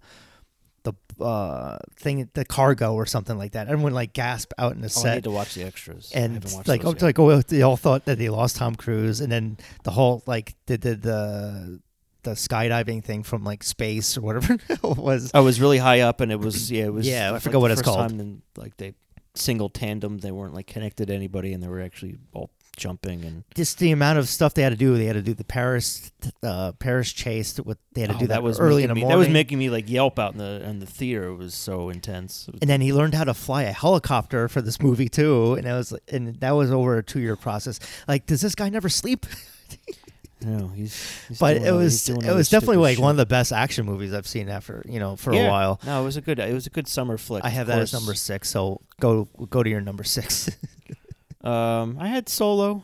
the uh thing the cargo or something like that. Everyone like gasped out in the Oh, I set. need to watch the extras. And like, oh, like, oh, they all thought that they lost Tom Cruise, and then the whole like the the the, the skydiving thing from like space or whatever it was. I was really high up, and it was yeah, it was. Yeah, I like forgot the what it's called. Time in, like they single tandem, they weren't like connected to anybody, and they were actually all jumping and. Just the amount of stuff they had to do. They had to do the Paris uh, Paris chase. With they had to Oh, do that, was early in the me, morning. That was making me like yelp out in the in the theater. It was so intense. Was- and then he learned how to fly a helicopter for this movie too, and it was and that was over a two year process. Like, does this guy never sleep? no, he's. he's but it was it was definitely like one of the best action movies I've seen after you know for Yeah. a while. No, it was a good. It was a good summer flick. I have that as number six, so go go to your number six. Um, I had Solo.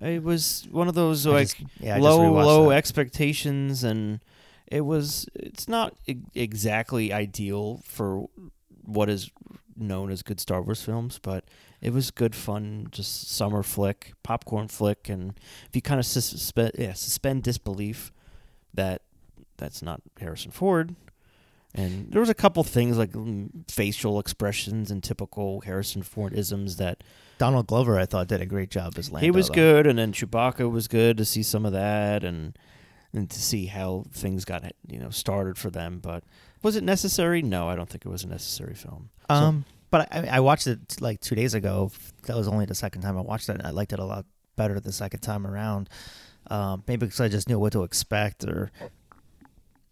It was one of those I like just- yeah, low low that. expectations and it was it's not e- exactly ideal for what is known as good Star Wars films, but it was good fun, just summer flick, popcorn flick, and if you kind of suspend yeah suspend disbelief that that's not Harrison Ford. And there was a couple things like mm, facial expressions and typical Harrison Ford isms that Donald Glover, I thought, did a great job as Lando. he was though. good, and then Chewbacca was good to see some of that, and and to see how things got you know started for them. But was it necessary? No, I don't think it was a necessary film. So- Um, but I, I watched it like two days ago. That was only the second time I watched it. I liked it a lot better the second time around. Um, maybe because I just knew what to expect, or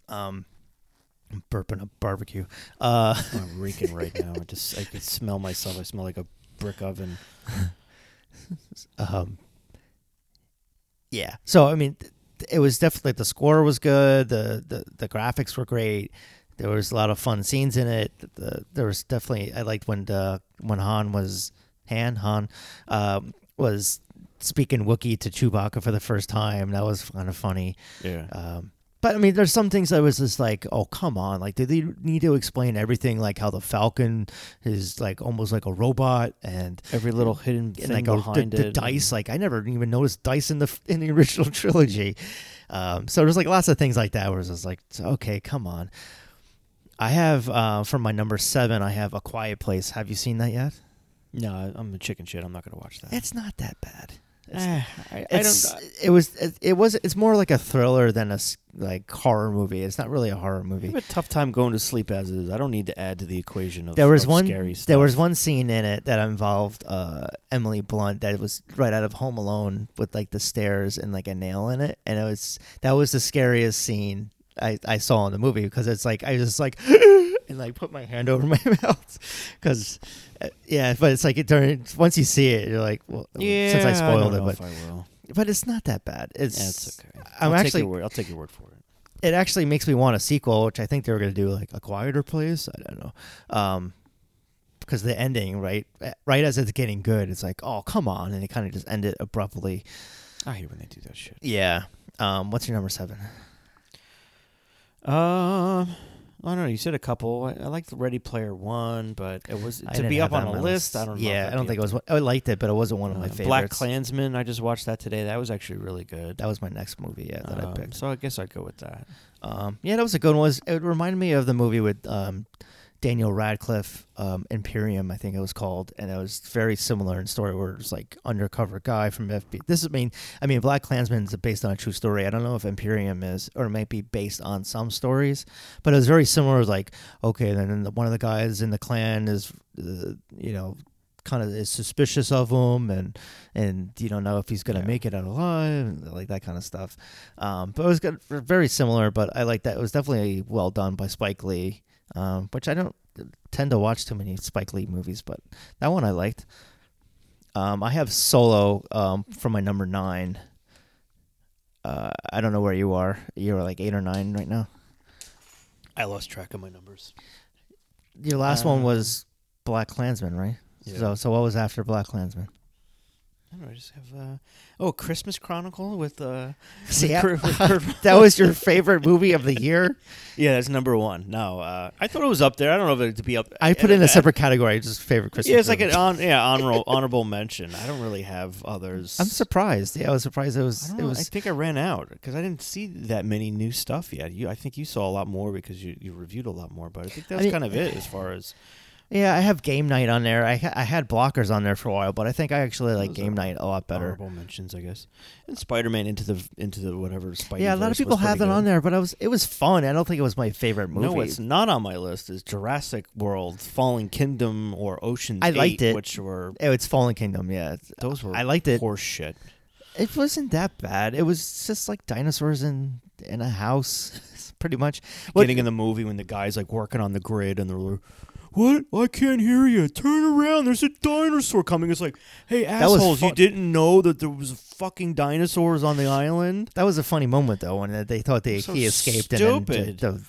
um, I'm burping a barbecue. Uh, I'm reeking right now. I just I can smell myself. I smell like a brick oven. um, yeah. So I mean, th- it was definitely the score was good. The the the graphics were great. There was a lot of fun scenes in it. The, there was definitely I liked when the when Han was Han Han um, was speaking Wookiee to Chewbacca for the first time. That was kind of funny. Yeah. Um, but I mean, there's some things that was just like, oh come on, like did they need to explain everything? Like how the Falcon is like almost like a robot and Every little hidden thing like a, the, behind the it. dice. Like I never even noticed dice in the in the original trilogy. Um, so there's like lots of things like that where it's just like, okay, come on. I have uh, for my number seven. I have a Quiet Place. Have you seen that yet? No, I'm a chicken shit. I'm not gonna watch that. It's not that bad. Eh, I, I don't. it was it, it was it's more like a thriller than a like horror movie. It's not really a horror I movie. have a tough time going to sleep as it is. I don't need to add to the equation of There was of one. scary stuff. There was one scene in it that involved uh, Emily Blunt that was right out of Home Alone with like the stairs and like a nail in it, and it was that was the scariest scene I, I saw in the movie because it's like I was just like and like put my hand over my mouth because yeah, but it's like it during once you see it, you're like, well, Yeah, since I spoiled know it, but I will. but it's not that bad. It's That's okay. I'm I'll take actually your word. I'll take your word for it. it actually makes me want a sequel, which I think they were going to do like a quieter place. I don't know. Um, because the ending, right, right as it's getting good, it's like, oh, come on, and they kind of just end it abruptly. I hate when they do that shit. Yeah. Um, what's your number seven? Um, I don't know. You said a couple. I, I liked the Ready Player One, but it was I to didn't be have up that on a my list. I don't know. Yeah, if I don't think it was. I liked it, but it wasn't one of my Uh, favorites. Black Klansman. I just watched that today. That was actually really good. That was my next movie. Yeah, that I Um, picked. so I guess I'd go with that. Um, yeah, that was a good one. Was it reminded me of the movie with um, Daniel Radcliffe, um, Imperium, I think it was called, and it was very similar in story where it's like undercover guy from FBI. This is I mean, I mean, Black Klansman is based on a true story. I don't know if Imperium is, or it might be based on some stories, but it was very similar. It was like, okay, then the, one of the guys in the clan is, uh, you know. Kind of is suspicious of him, and and you don't know if he's gonna Yeah. make it out alive, and like that kind of stuff. Um, but it was good, very similar. But I like that. It was definitely well done by Spike Lee, um, which I don't tend to watch too many Spike Lee movies, but that one I liked. Um, I have Solo um, for my number nine. Uh, I don't know where you are. You're like eight or nine right now. I lost track of my numbers. Your last one Um, was Black Klansman, right? Yeah. So, so what was after Black Klansman? I. I just have uh, oh, Christmas Chronicle with uh, See, with I- Kurt- with Kurt- that was your favorite movie of the year. yeah, that's number one. No, uh, I thought it was up there. I don't know if it to be up. I put it in a separate category, just favorite Christmas. Yeah, it's like an on, yeah honorable honorable mention. I don't really have others. I'm surprised. Yeah, I was surprised. It I was. don't It know. I think I ran out because I didn't see that many new stuff yet. You, I think you saw a lot more because you, you reviewed a lot more. But I think that's mean- kind of it as far as Yeah, I have game night on there. I ha- I had blockers on there for a while, but I think I actually like Those game night a lot better. honorable mentions, I guess. And Spider Man into the into the whatever Spidey. Yeah, a lot of people have that on there, but I was it was fun. I don't think it was my favorite movie. No, what's not on my list is Jurassic World, Fallen Kingdom, or Ocean. I liked it. which were Oh, it's Fallen Kingdom. Yeah, It's- those were I liked it. horse shit. It wasn't that bad. It was just like dinosaurs in in a house, pretty much. What- Getting in the movie when the guy's like working on the grid and they're "What? I can't hear you. Turn around. There's a dinosaur coming." It's like, "Hey, assholes! You fun- didn't know that there was fucking dinosaurs on the island." That was a funny moment though when they thought they So he escaped and stupid. then j- j-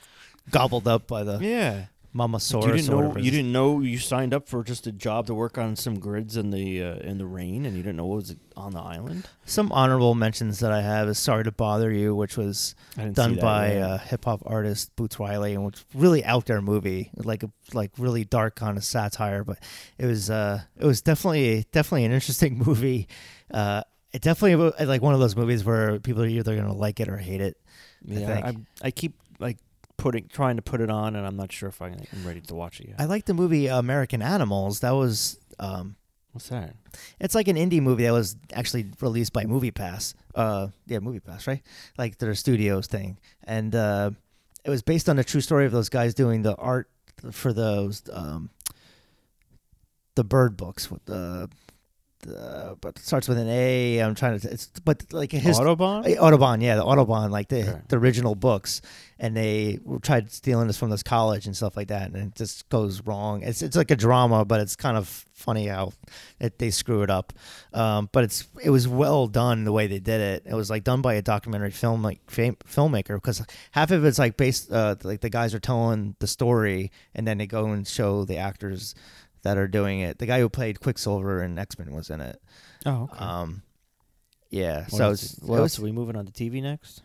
gobbled up by the Yeah. Mamasaurus. you didn't know you didn't know you signed up for just a job to work on some grids in the uh, in the rain and you didn't know what was on the island. Some honorable mentions that I have is "Sorry to Bother You," which was done by uh, hip hop artist Boots Riley, and was really out there movie, like a like really dark kind of satire. But it was uh, it was definitely definitely an interesting movie. Uh, it definitely like one of those movies where people are either gonna like it or hate it. Yeah, I, think. I keep like putting trying to put it on and I'm not sure if I, I'm ready to watch it yet. I like the movie American Animals. That was um, What's that? it's like an indie movie that was actually released by MoviePass. Uh, yeah, MoviePass, right? Like their studios thing, and uh, it was based on a true story of those guys doing the art for those um, the bird books with the. The but it starts with an A. I'm trying to. It's but like his Audubon? Uh, Audubon, yeah, the Audubon, like the Okay. the original books, and they tried stealing this from this college and stuff like that, and it just goes wrong. It's it's like a drama, but it's kind of funny how it, they screw it up. Um, but it's it was well done the way they did it. It was like done by a documentary film like fam- filmmaker because half of it's like based uh, like the guys are telling the story, and then they go and show the actors that are doing it. The guy who played Quicksilver in X Men was in it. Oh, okay. Um, yeah, what so else, it's, what else was- are we moving on to TV next?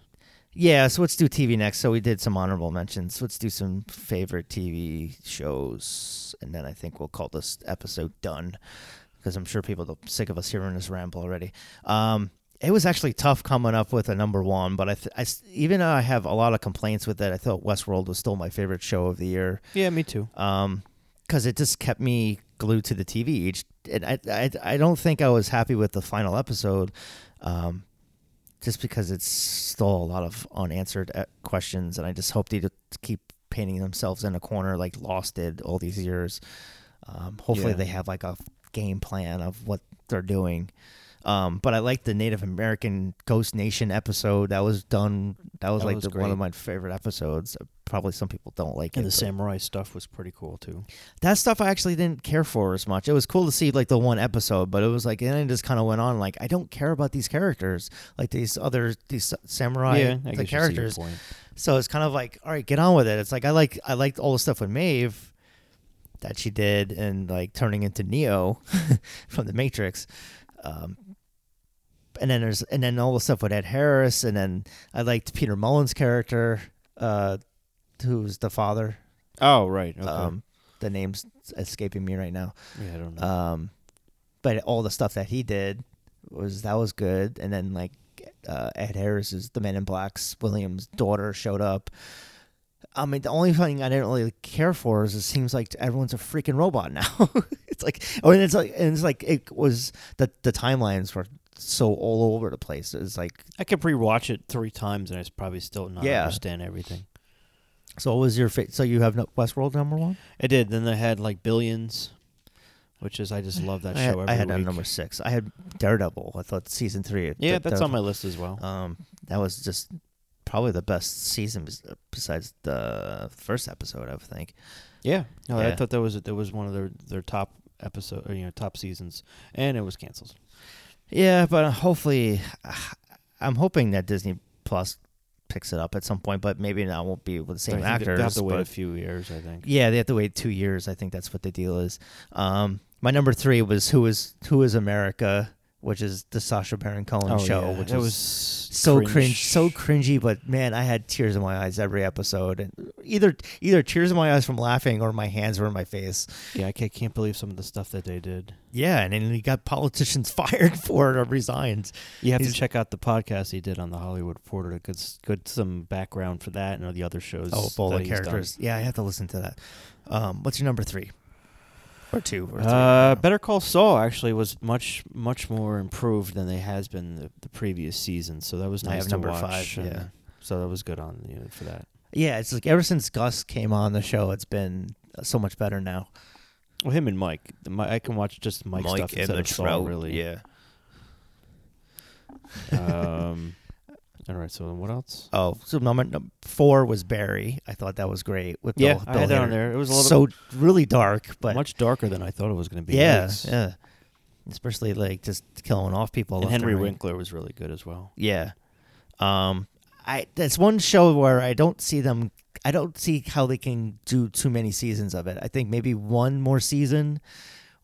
yeah, so let's do TV next. So we did some honorable mentions. Let's do some favorite TV shows, and then I think we'll call this episode done because I'm sure people are sick of us hearing this ramble already. Um, it was actually tough coming up with a number one, but I, th- I s- even though I have a lot of complaints with it, I thought Westworld was still my favorite show of the year Yeah, me too. um because it just kept me glued to the TV each and I, I I don't think I was happy with the final episode um just because it's still a lot of unanswered uh, questions and I just hope they keep painting themselves in a corner like Lost did all these years um hopefully Yeah. they have like a game plan of what they're doing Um, but I liked the Native American Ghost Nation episode that was done. That was That like was the, one of my favorite episodes. Probably some people don't like And it. the samurai stuff was pretty cool too. that stuff I actually didn't care for as much. It was cool to see like the one episode, but it was like and it just kind of went on like I don't care about these characters, like these other these samurai yeah, the guess you see your characters. So it's kind of like all right, get on with it. It's like I like I liked all the stuff with Maeve that she did and like turning into Neo from the Matrix. Um, and then there's and then all the stuff with Ed Harris, and then I liked Peter Mullan's character, uh, who's the father. Oh right. Okay. Um, the name's escaping me right now. yeah, I don't know. Um, but all the stuff that he did was that was good. And then like uh, Ed Harris is the Men in Black's William's daughter showed up. I mean, the only thing I didn't really care for is it seems like everyone's a freaking robot now. it's like, oh, and it's like, and it's like it was the the timelines were so all over the place. It's like, I could rewatch it three times and I probably still not Yeah. understand everything. So what was your fa- so you have no, Westworld number one? I did. Then they had like Billions, which is I just love that I had, show. Every I had week. number six. I had Daredevil. I thought season three. Yeah, that's on my list as well. Um, that was just probably the best season besides the first episode. I would think. yeah, no, I thought that was that was one of their their top episode, or, you know, top seasons, and it was canceled. Yeah, but hopefully, I'm hoping that Disney Plus picks it up at some point. But maybe not won't be with the same actors. They have to wait a few years, I think. yeah, they have to wait two years. I think that's what the deal is. Um, my number three was Who is Who is America, which is the Sacha Baron Cohen show, Oh, yeah. which that was so cringe. cringe, so cringy. But man, I had tears in my eyes every episode, and either either tears in my eyes from laughing or my hands were in my face. Yeah, I can't, can't believe some of the stuff that they did. Yeah, and then he got politicians fired for it or resigned. You have He's- to check out the podcast he did on the Hollywood Reporter to get good some background for that and all the other shows. Oh, full that of he's done. characters. Yeah, I have to listen to that. Um, what's your number three? Or two? Or three? Uh, Better Call Saul actually was much much more improved than they has been the, the previous season. So that was I nice have to number watch. five, and yeah. So that was good on you know, for that. yeah, it's like ever since Gus came on the show, it's been uh, so much better now. Well, him and Mike. The, Mi- I can watch just Mike, stuff instead of Saul. Really. Yeah. Um, all right. So then what else? Oh, so number, number four was Barry. I thought that was great with Yeah, Bill, I Bill had that on there. It was a little so really dark, but much darker than I thought it was going to be. yeah, yeah. Especially like just killing off people. And Henry. Winkler was really good as well. Yeah. Um I that's one show where I don't see them I don't see how they can do too many seasons of it. I think maybe one more season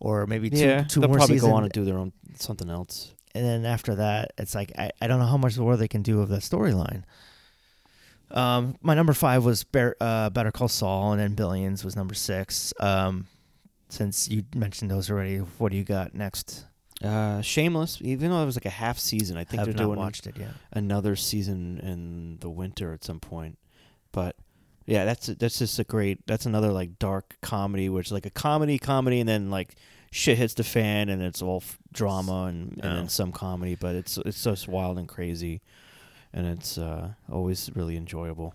or maybe two yeah, 2 they'll more probably seasons. go on and do their own something else. And then after that it's like I, I don't know how much more they can do of the storyline. Um my number 5 was Bear, uh, Better Call Saul and then Billions was number 6. Um since you mentioned those already, what do you got next? Uh, Shameless, even though it was like a half season, I think Have they're doing watched it yet. another season in the winter at some point. But yeah, that's that's just a great. That's another like dark comedy, which is like a comedy, comedy, and then like shit hits the fan, and it's all f- drama and, and then some comedy. But it's it's just wild and crazy, and it's uh, always really enjoyable.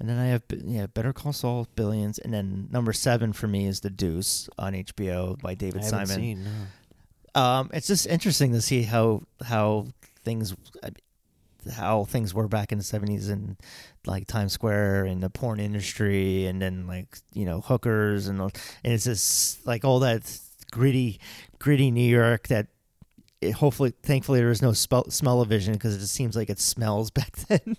And then I have yeah, Better Call Saul, Billions, and then number seven for me is The Deuce on HBO by David I Simon. seen. No. Um, it's just interesting to see how how things how things were back in the seventies and like Times Square and the porn industry, and then like you know hookers and and it's just like all that gritty gritty New York that. It, hopefully, thankfully, there is no smell of vision because it just seems like it smells back then.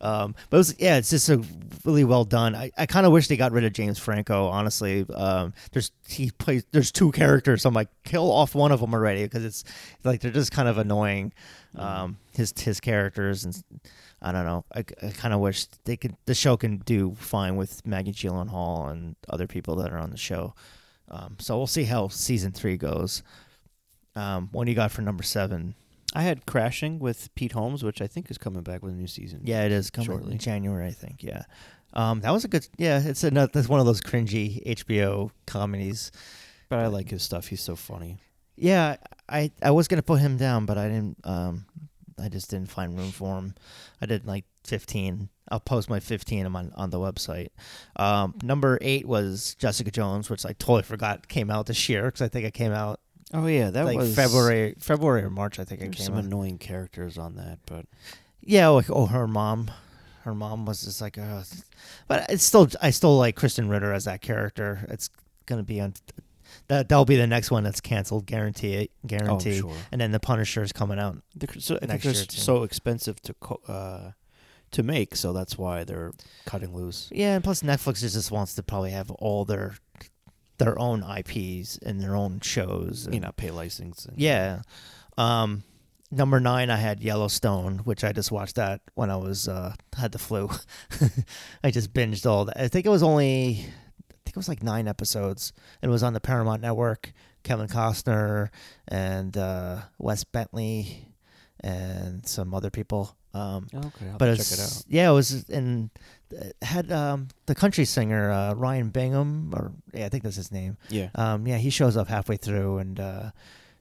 Um, but it was, yeah, it's just a really well done. I, I kind of wish they got rid of James Franco. Honestly, um, there's he plays there's two characters. So I'm like, kill off one of them already because it's like they're just kind of annoying. Um, his his characters and I don't know. I, I kind of wish they could the show can do fine with Maggie Gyllenhaal and other people that are on the show. Um, so we'll see how season three goes. Um, what do you got for number seven? I had Crashing with Pete Holmes, which I think is coming back with a new season. Yeah, it is coming Shortly. in January, I think. Yeah, um, that was a good. Yeah, it's another. That's one of those cringy HBO comedies. but I like his stuff. He's so funny. Yeah, I I was gonna put him down, but I didn't. Um, I just didn't find room for him. I did like fifteen. I'll post my fifteen on on the website. Um, number eight was Jessica Jones, which I totally forgot came out this year because I think it came out Oh yeah, that like was February, February or March, I think it came some out. annoying characters on that, but Yeah, like oh, her mom, her mom was just like, uh, but it's still, I still like Krysten Ritter as that character. It's gonna be on that. That'll be the next one that's canceled, guarantee, it, guarantee. Oh, sure. And then the Punisher is coming out. they're so, Next year, too. so expensive to co- uh, to make, so that's why they're cutting loose. Yeah, and plus Netflix just wants to probably have all their their own IPs and their own shows. You know, pay licensing. Yeah. Um, number nine, I had Yellowstone, which I just watched that when I was uh, had the flu. I just binged all that. I think it was only, think it was like nine episodes, and it was on the Paramount Network. Kevin Costner and uh, Wes Bentley and some other people. Um, Okay, I'll but check it out. yeah, it was and had um, the country singer uh, Ryan Bingham, or yeah, I think that's his name. Yeah. Um, yeah, he shows up halfway through, and uh,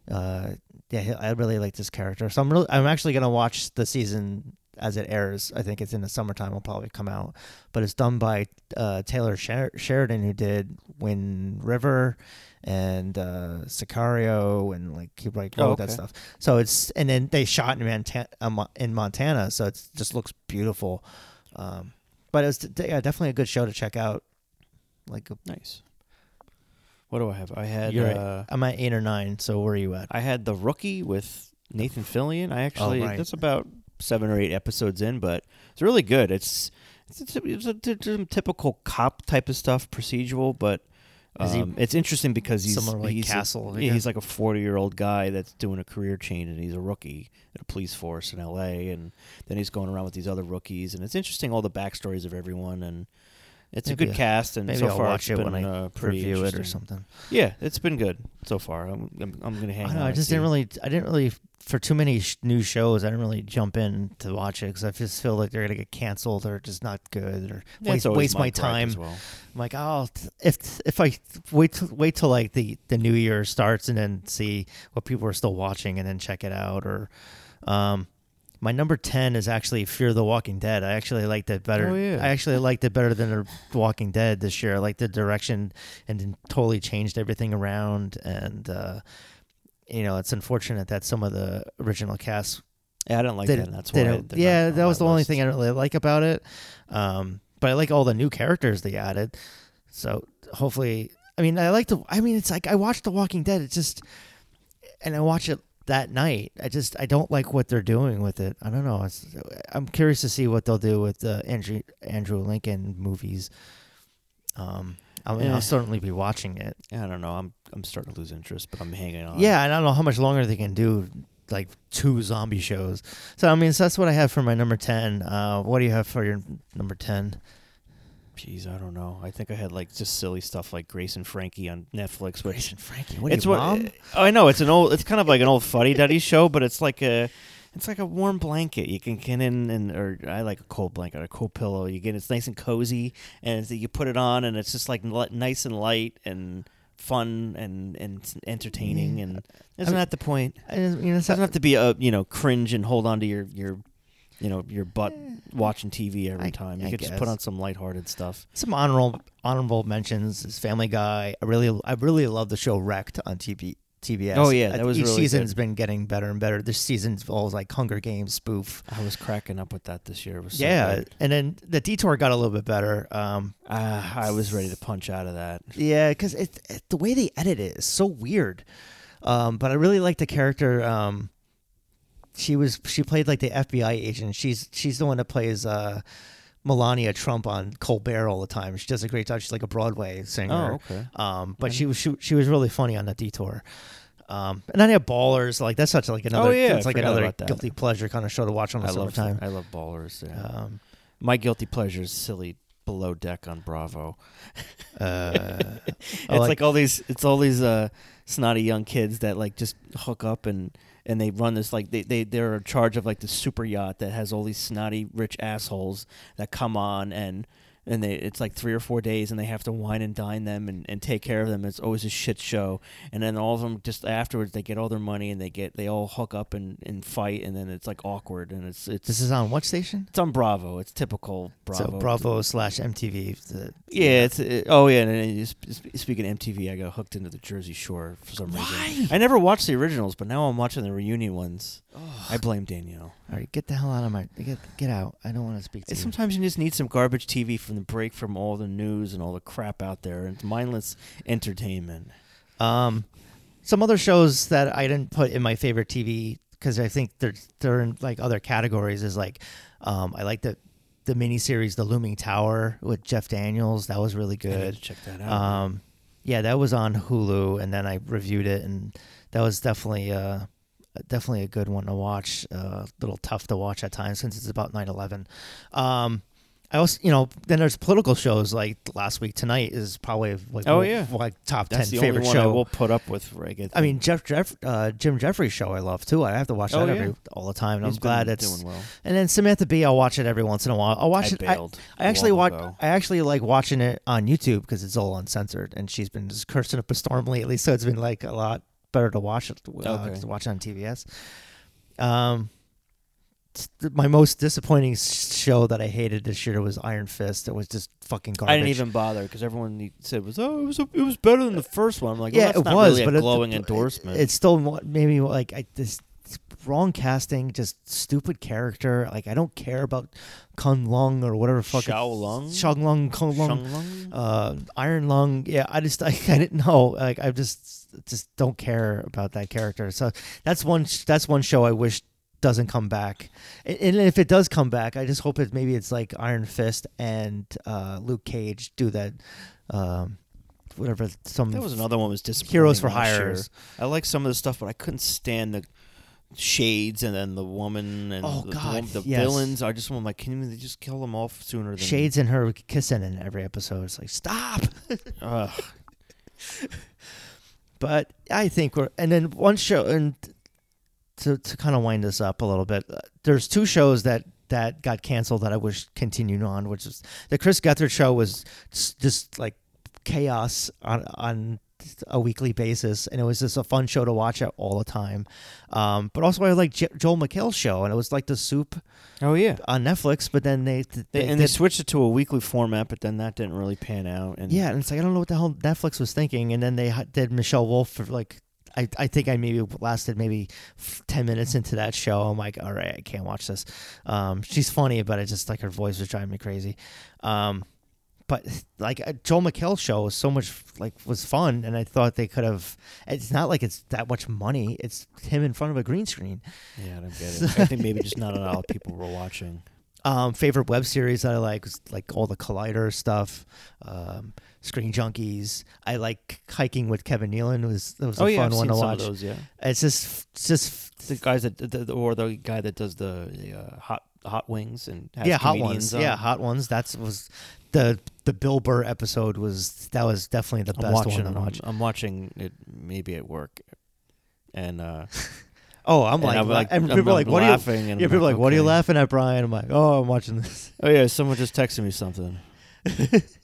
uh, yeah, I really like this character. So I'm really, I'm actually gonna watch the season as it airs. I think it's in the summertime. Will probably come out, but it's done by uh, Taylor Sher- Sheridan, who did Wind River and uh, Sicario, and like he like Oh, wrote that stuff. So it's and then they shot in Montana, um, in Montana, so it just looks beautiful. Um, but it's yeah, definitely a good show to check out. Like Nice. What do I have? I had You're uh, I'm at eight or nine. So where are you at? I had the rookie with Nathan Fillion. I actually Oh, right. that's about seven or eight episodes in, but it's really good. It's it's a, it's a, it's a typical cop type of stuff, procedural, but um, it's interesting because he's like he's a- Castle? yeah, he's like a forty year old guy that's doing a career change, and he's a rookie at a police force in L.A. And then he's going around with these other rookies, and it's interesting all the backstories of everyone, and it's Maybe a good cast. And so I'll far watch it's it been when I uh, pretty review it or something. Yeah, it's been good so far. I'm I'm, I'm gonna hang. I don't know. I just didn't really. I didn't really for too many sh- new shows. I didn't really jump in to watch it because I just feel like they're gonna get canceled or just not good or Yeah, waste, waste my gripe time. well. I'm like, oh, t- if if I wait t- wait till like the the new year starts and then see what people are still watching and then check it out or, um, my number ten is actually Fear the Walking Dead. I actually liked it better. Oh, yeah. I actually liked it better than The Walking Dead this year. I liked the direction and then totally changed everything around and. uh you know, it's unfortunate that some of the original cast Yeah, I didn't like they- that. And that's they why. don't- yeah, not that was my the only thing I don't really like about it. Um, but I like all the new characters they added. So hopefully, I mean, I like the. I mean, it's like I watched The Walking Dead. It's just, and I watch it that night. I just I don't like what they're doing with it. I don't know. It's, I'm curious to see what they'll do with the Andrew Andrew Lincoln movies. Um, I mean, Yeah. I'll certainly be watching it. I don't know. I'm I'm starting to lose interest, but I'm hanging on. Yeah, and I don't know how much longer they can do like two zombie shows. So I mean, so that's what I have for my number ten. Uh, what do you have for your number ten? Jeez, I don't know. I think I had like just silly stuff like Grace and Frankie on Netflix, Grace and Frankie. What it's what mom? oh, I know. It's an old. It's kind of like an old fuddy duddy show, but it's like a. It's like a warm blanket. You can get in and or I like a cold blanket, a cold pillow. You get it's nice and cozy, and you put it on, and it's just like nice and light and fun and and entertaining. And isn't mean- that the point? I you know, It doesn't have to be a you know cringe and hold on to your your you know your butt watching TV every I- time. You I could just put on some lighthearted stuff. some honorable honorable mentions. Is Family Guy. I really I really love the show Wrecked on TV. TBS. Oh, yeah, that was each really season's good. been getting better and better. This season's all like Hunger Games spoof. I was cracking up with that this year. It was so yeah, good. and then the detour got a little bit better. Um, Ah, I was ready to punch out of that. Yeah, because it, it the way they edit it is so weird. Um, but I really like the character. Um, she was she played like the FBI agent. She's she's the one that plays uh, Melania Trump on Colbert all the time. She does a great job. She's like a Broadway singer. Oh, okay. Um, but she was she, she was really funny on the detour. Um, and then I have Ballers. Like that's such like another. Oh, yeah, it's like another guilty pleasure kind of show to watch on the I love. I love ballers. Yeah. Um, My guilty pleasure is silly below deck on Bravo. uh, it's I like, all these. It's all these uh, snotty young kids that like just hook up and and they run this like they they they're in charge of like the super yacht that has all these snotty rich assholes that come on and and they it's like three or four days, and they have to wine and dine them and, and take care of them. It's always a shit show, and then all of them just afterwards they get all their money and they get they all hook up and, and fight, and then it's like awkward, and it's it's This is on what station? it's on Bravo. It's typical Bravo. So Bravo slash MTV. the- Yeah, it's it, oh yeah, and, and sp- sp- speaking of MTV, I got hooked into the Jersey Shore for some reason. I never watched the originals, but now I'm watching the reunion ones. I blame Danielle. All right, get the hell out of my get get out. I don't want to speak to It's you. sometimes you just need some garbage TV from the break from all the news and all the crap out there. It's mindless entertainment. Um, some other shows that I didn't put in my favorite TV because I think they're they're in like other categories is like, um, I like the the miniseries The Looming Tower with Jeff Daniels. That was really good. check that out. Um, yeah, that was on Hulu, and then I reviewed it, and that was definitely uh definitely a good one to watch. Uh, a little tough to watch at times since it's about 9/11. Um, I also, you know, then there's political shows like last week tonight is probably like Oh, yeah. like top That's ten the favorite only one I will put up with. Where I, mean, Jeff, Jeff uh, Jim Jeffries show I love too. I have to watch Oh, that yeah. every all the time, and he's I'm glad it's. doing well. And then Samantha Bee, I'll watch it every once in a while. I'll watch I it. I, I actually watch. ago. I actually like watching it on YouTube because it's all uncensored, and she's been just cursing up a storm lately. So it's been like a lot better to watch it. Uh, Okay. to watch on TBS. Um, my most disappointing show that I hated this year was Iron Fist. It was just fucking garbage. I didn't even bother because everyone said was oh it was it was better than the first one. I'm like well, yeah, it was, really but a it- glowing it, endorsement. It's still mo- maybe like I this wrong casting, just stupid character. Like I don't care about Kung Lung or whatever fuck. Shao Lung? Shang Lung, Kung Lung, uh, Iron Lung. Yeah, I just I, I didn't know. Like I just just don't care about that character. So that's one that's one show I wish doesn't come back. And, and if it does come back, I just hope it maybe it's like Iron Fist and uh, Luke Cage do that. Um, whatever some That was another one was disappointing. Heroes for. Hires. I like some of the stuff, but I couldn't stand the shades and then the woman and Oh, the, the God, wom- the, yes. villains. I just want like, can you just kill them off sooner than Shades and her kissing in every episode. It's like stop. But I think we're and then one show and to to kind of wind this up a little bit. uh, There's two shows that that got canceled that I wish continued on, which is the Chris Gethard show was just like chaos on on a weekly basis, and it was just a fun show to watch all the time. Um, but also I like J- Joel McHale's show, and it was like the Soup Oh yeah. on Netflix. But then they, They, they and they did- switched it to a weekly format, but then that didn't really pan out. And Yeah, and it's like I don't know what the hell Netflix was thinking, and then they ha- did Michelle Wolf for like I, I think I maybe lasted maybe f- ten minutes into that show. I'm like, all right, I can't watch this. Um, she's funny, but I just like her voice was driving me crazy. Um, but like Joel McHale's show was so much like was fun, and I thought they could have. It's not like it's that much money. It's him in front of a green screen. yeah, I don't get it. I think maybe just not a lot of people were watching. Um, favorite web series that I like was like all the Collider stuff, um, Screen Junkies. I like hiking with Kevin Nealon. It was it was a oh yeah, fun I've one to some watch. of those. Yeah, It's just it's just the guys that the, the- or the guy that does the, the uh, hot hot wings and has yeah, hot ones. on. Yeah, hot ones. That's was the the Bill Burr episode was that was definitely the I'm best watching. one to I'm, watch. I'm watching it maybe at work, and uh, Oh, I'm like, I'm like, and I'm- people are I'm like, what are you? laughing, and Yeah, I'm people are like, what are you laughing at, Brian? I'm like, oh, I'm watching this. Oh yeah, someone just texted me something.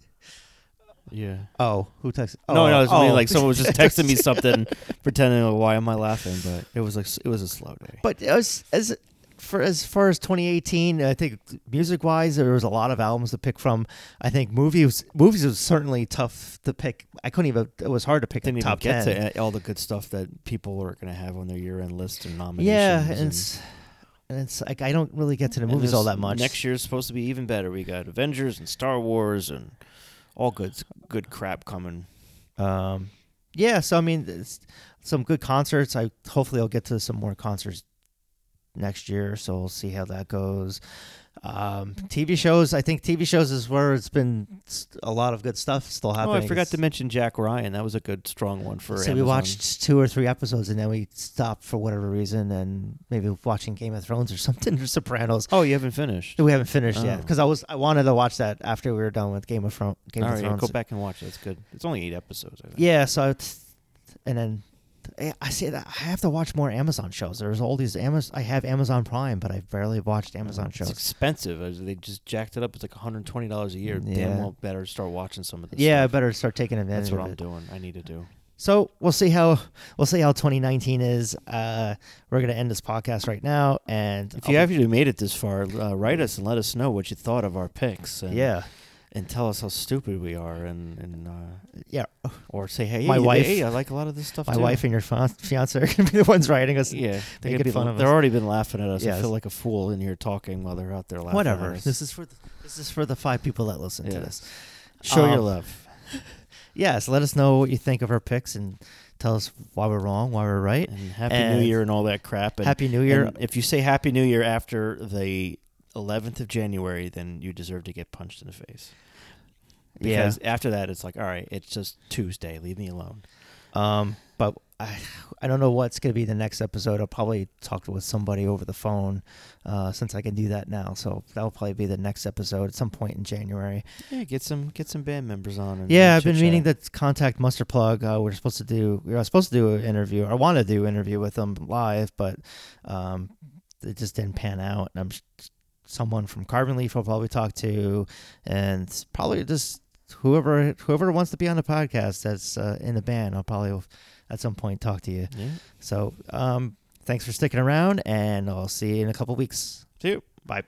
yeah. Oh, who texted? Oh, no, no, it was oh. me. Like someone was just texting me something, pretending, like, "Why am I laughing?" But it was like it was a slow day. But as as for as far as 2018, I think music wise, there was a lot of albums to pick from. I think movies movies was certainly tough to pick. I couldn't even. It was hard to pick Didn't top get 10. to all the good stuff that people are going to have on their year-end list and nominations. yeah, and and- it's and it's like I don't really get to the movies all that much. Next year's supposed to be even better. We got Avengers and Star Wars and all good good crap coming. Um, yeah, so I mean, it's some good concerts. I hopefully I'll get to some more concerts next year, so we'll see how that goes. Um, TV shows, I think TV shows is where it's been a lot of good stuff still happening. Oh. I forgot to mention Jack Ryan. That was a good strong one for. So we watched two or three episodes and then we stopped for whatever reason and maybe watching Game of Thrones or something or Sopranos. Oh, you haven't finished. We haven't finished yet Oh. because I was I wanted to watch that after we were done with Game of, Thro- Game All of right, Thrones. go back and watch it. It's good. It's only eight episodes. I think. Yeah, so it's and then I- I say that I have to watch more Amazon shows. There's all these Amazon. I have Amazon Prime, but I've barely watched Amazon shows. It's expensive. They just jacked it up. It's like 120 dollars a year. Yeah. Damn well, better start watching some of this. Yeah, I better start taking advantage That's what I'm it. doing. I need to do. So we'll see how we'll see how 2019 is. Uh, we're gonna end this podcast right now, and If you I'll- actually made it this far, uh, write us and let us know what you thought of our picks. And, yeah, and tell us how stupid we are, and and uh, yeah, or say, hey, My hey, wife- hey, I like a lot of this stuff. my too. wife and your fa- fiance are gonna be the ones writing us. Yeah, they making fun of They're us. already been laughing at us. I feel like a fool in here talking while they're out there laughing. Whatever. This is for the, this is for the five people that listen to this. Show your Um, love. Yes, let us know what you think of our picks and tell us why we're wrong, why we're right. And Happy and- New Year and all that crap. And, Happy New Year. if you say Happy New Year after the 11th of January, then you deserve to get punched in the face. yeah. Because after that, it's like, all right, it's just Tuesday. Leave me alone. Um, but I, I don't know what's going to be the next episode. I'll probably talk with somebody over the phone, uh, since I can do that now. So that'll probably be the next episode at some point in January. Yeah, get some get some band members on. And Yeah, I've been meaning to contact Mustard Plug. Uh, we're supposed to do. We were supposed to do an interview. I want to do an interview with them live, but um, it just didn't pan out. And I'm someone from Carbon Leaf. I'll probably talk to, and probably just whoever whoever wants to be on the podcast that's uh, in the band. I'll probably at some point talk to you. Yeah. So um, thanks for sticking around, and I'll see you in a couple weeks. See you. Bye.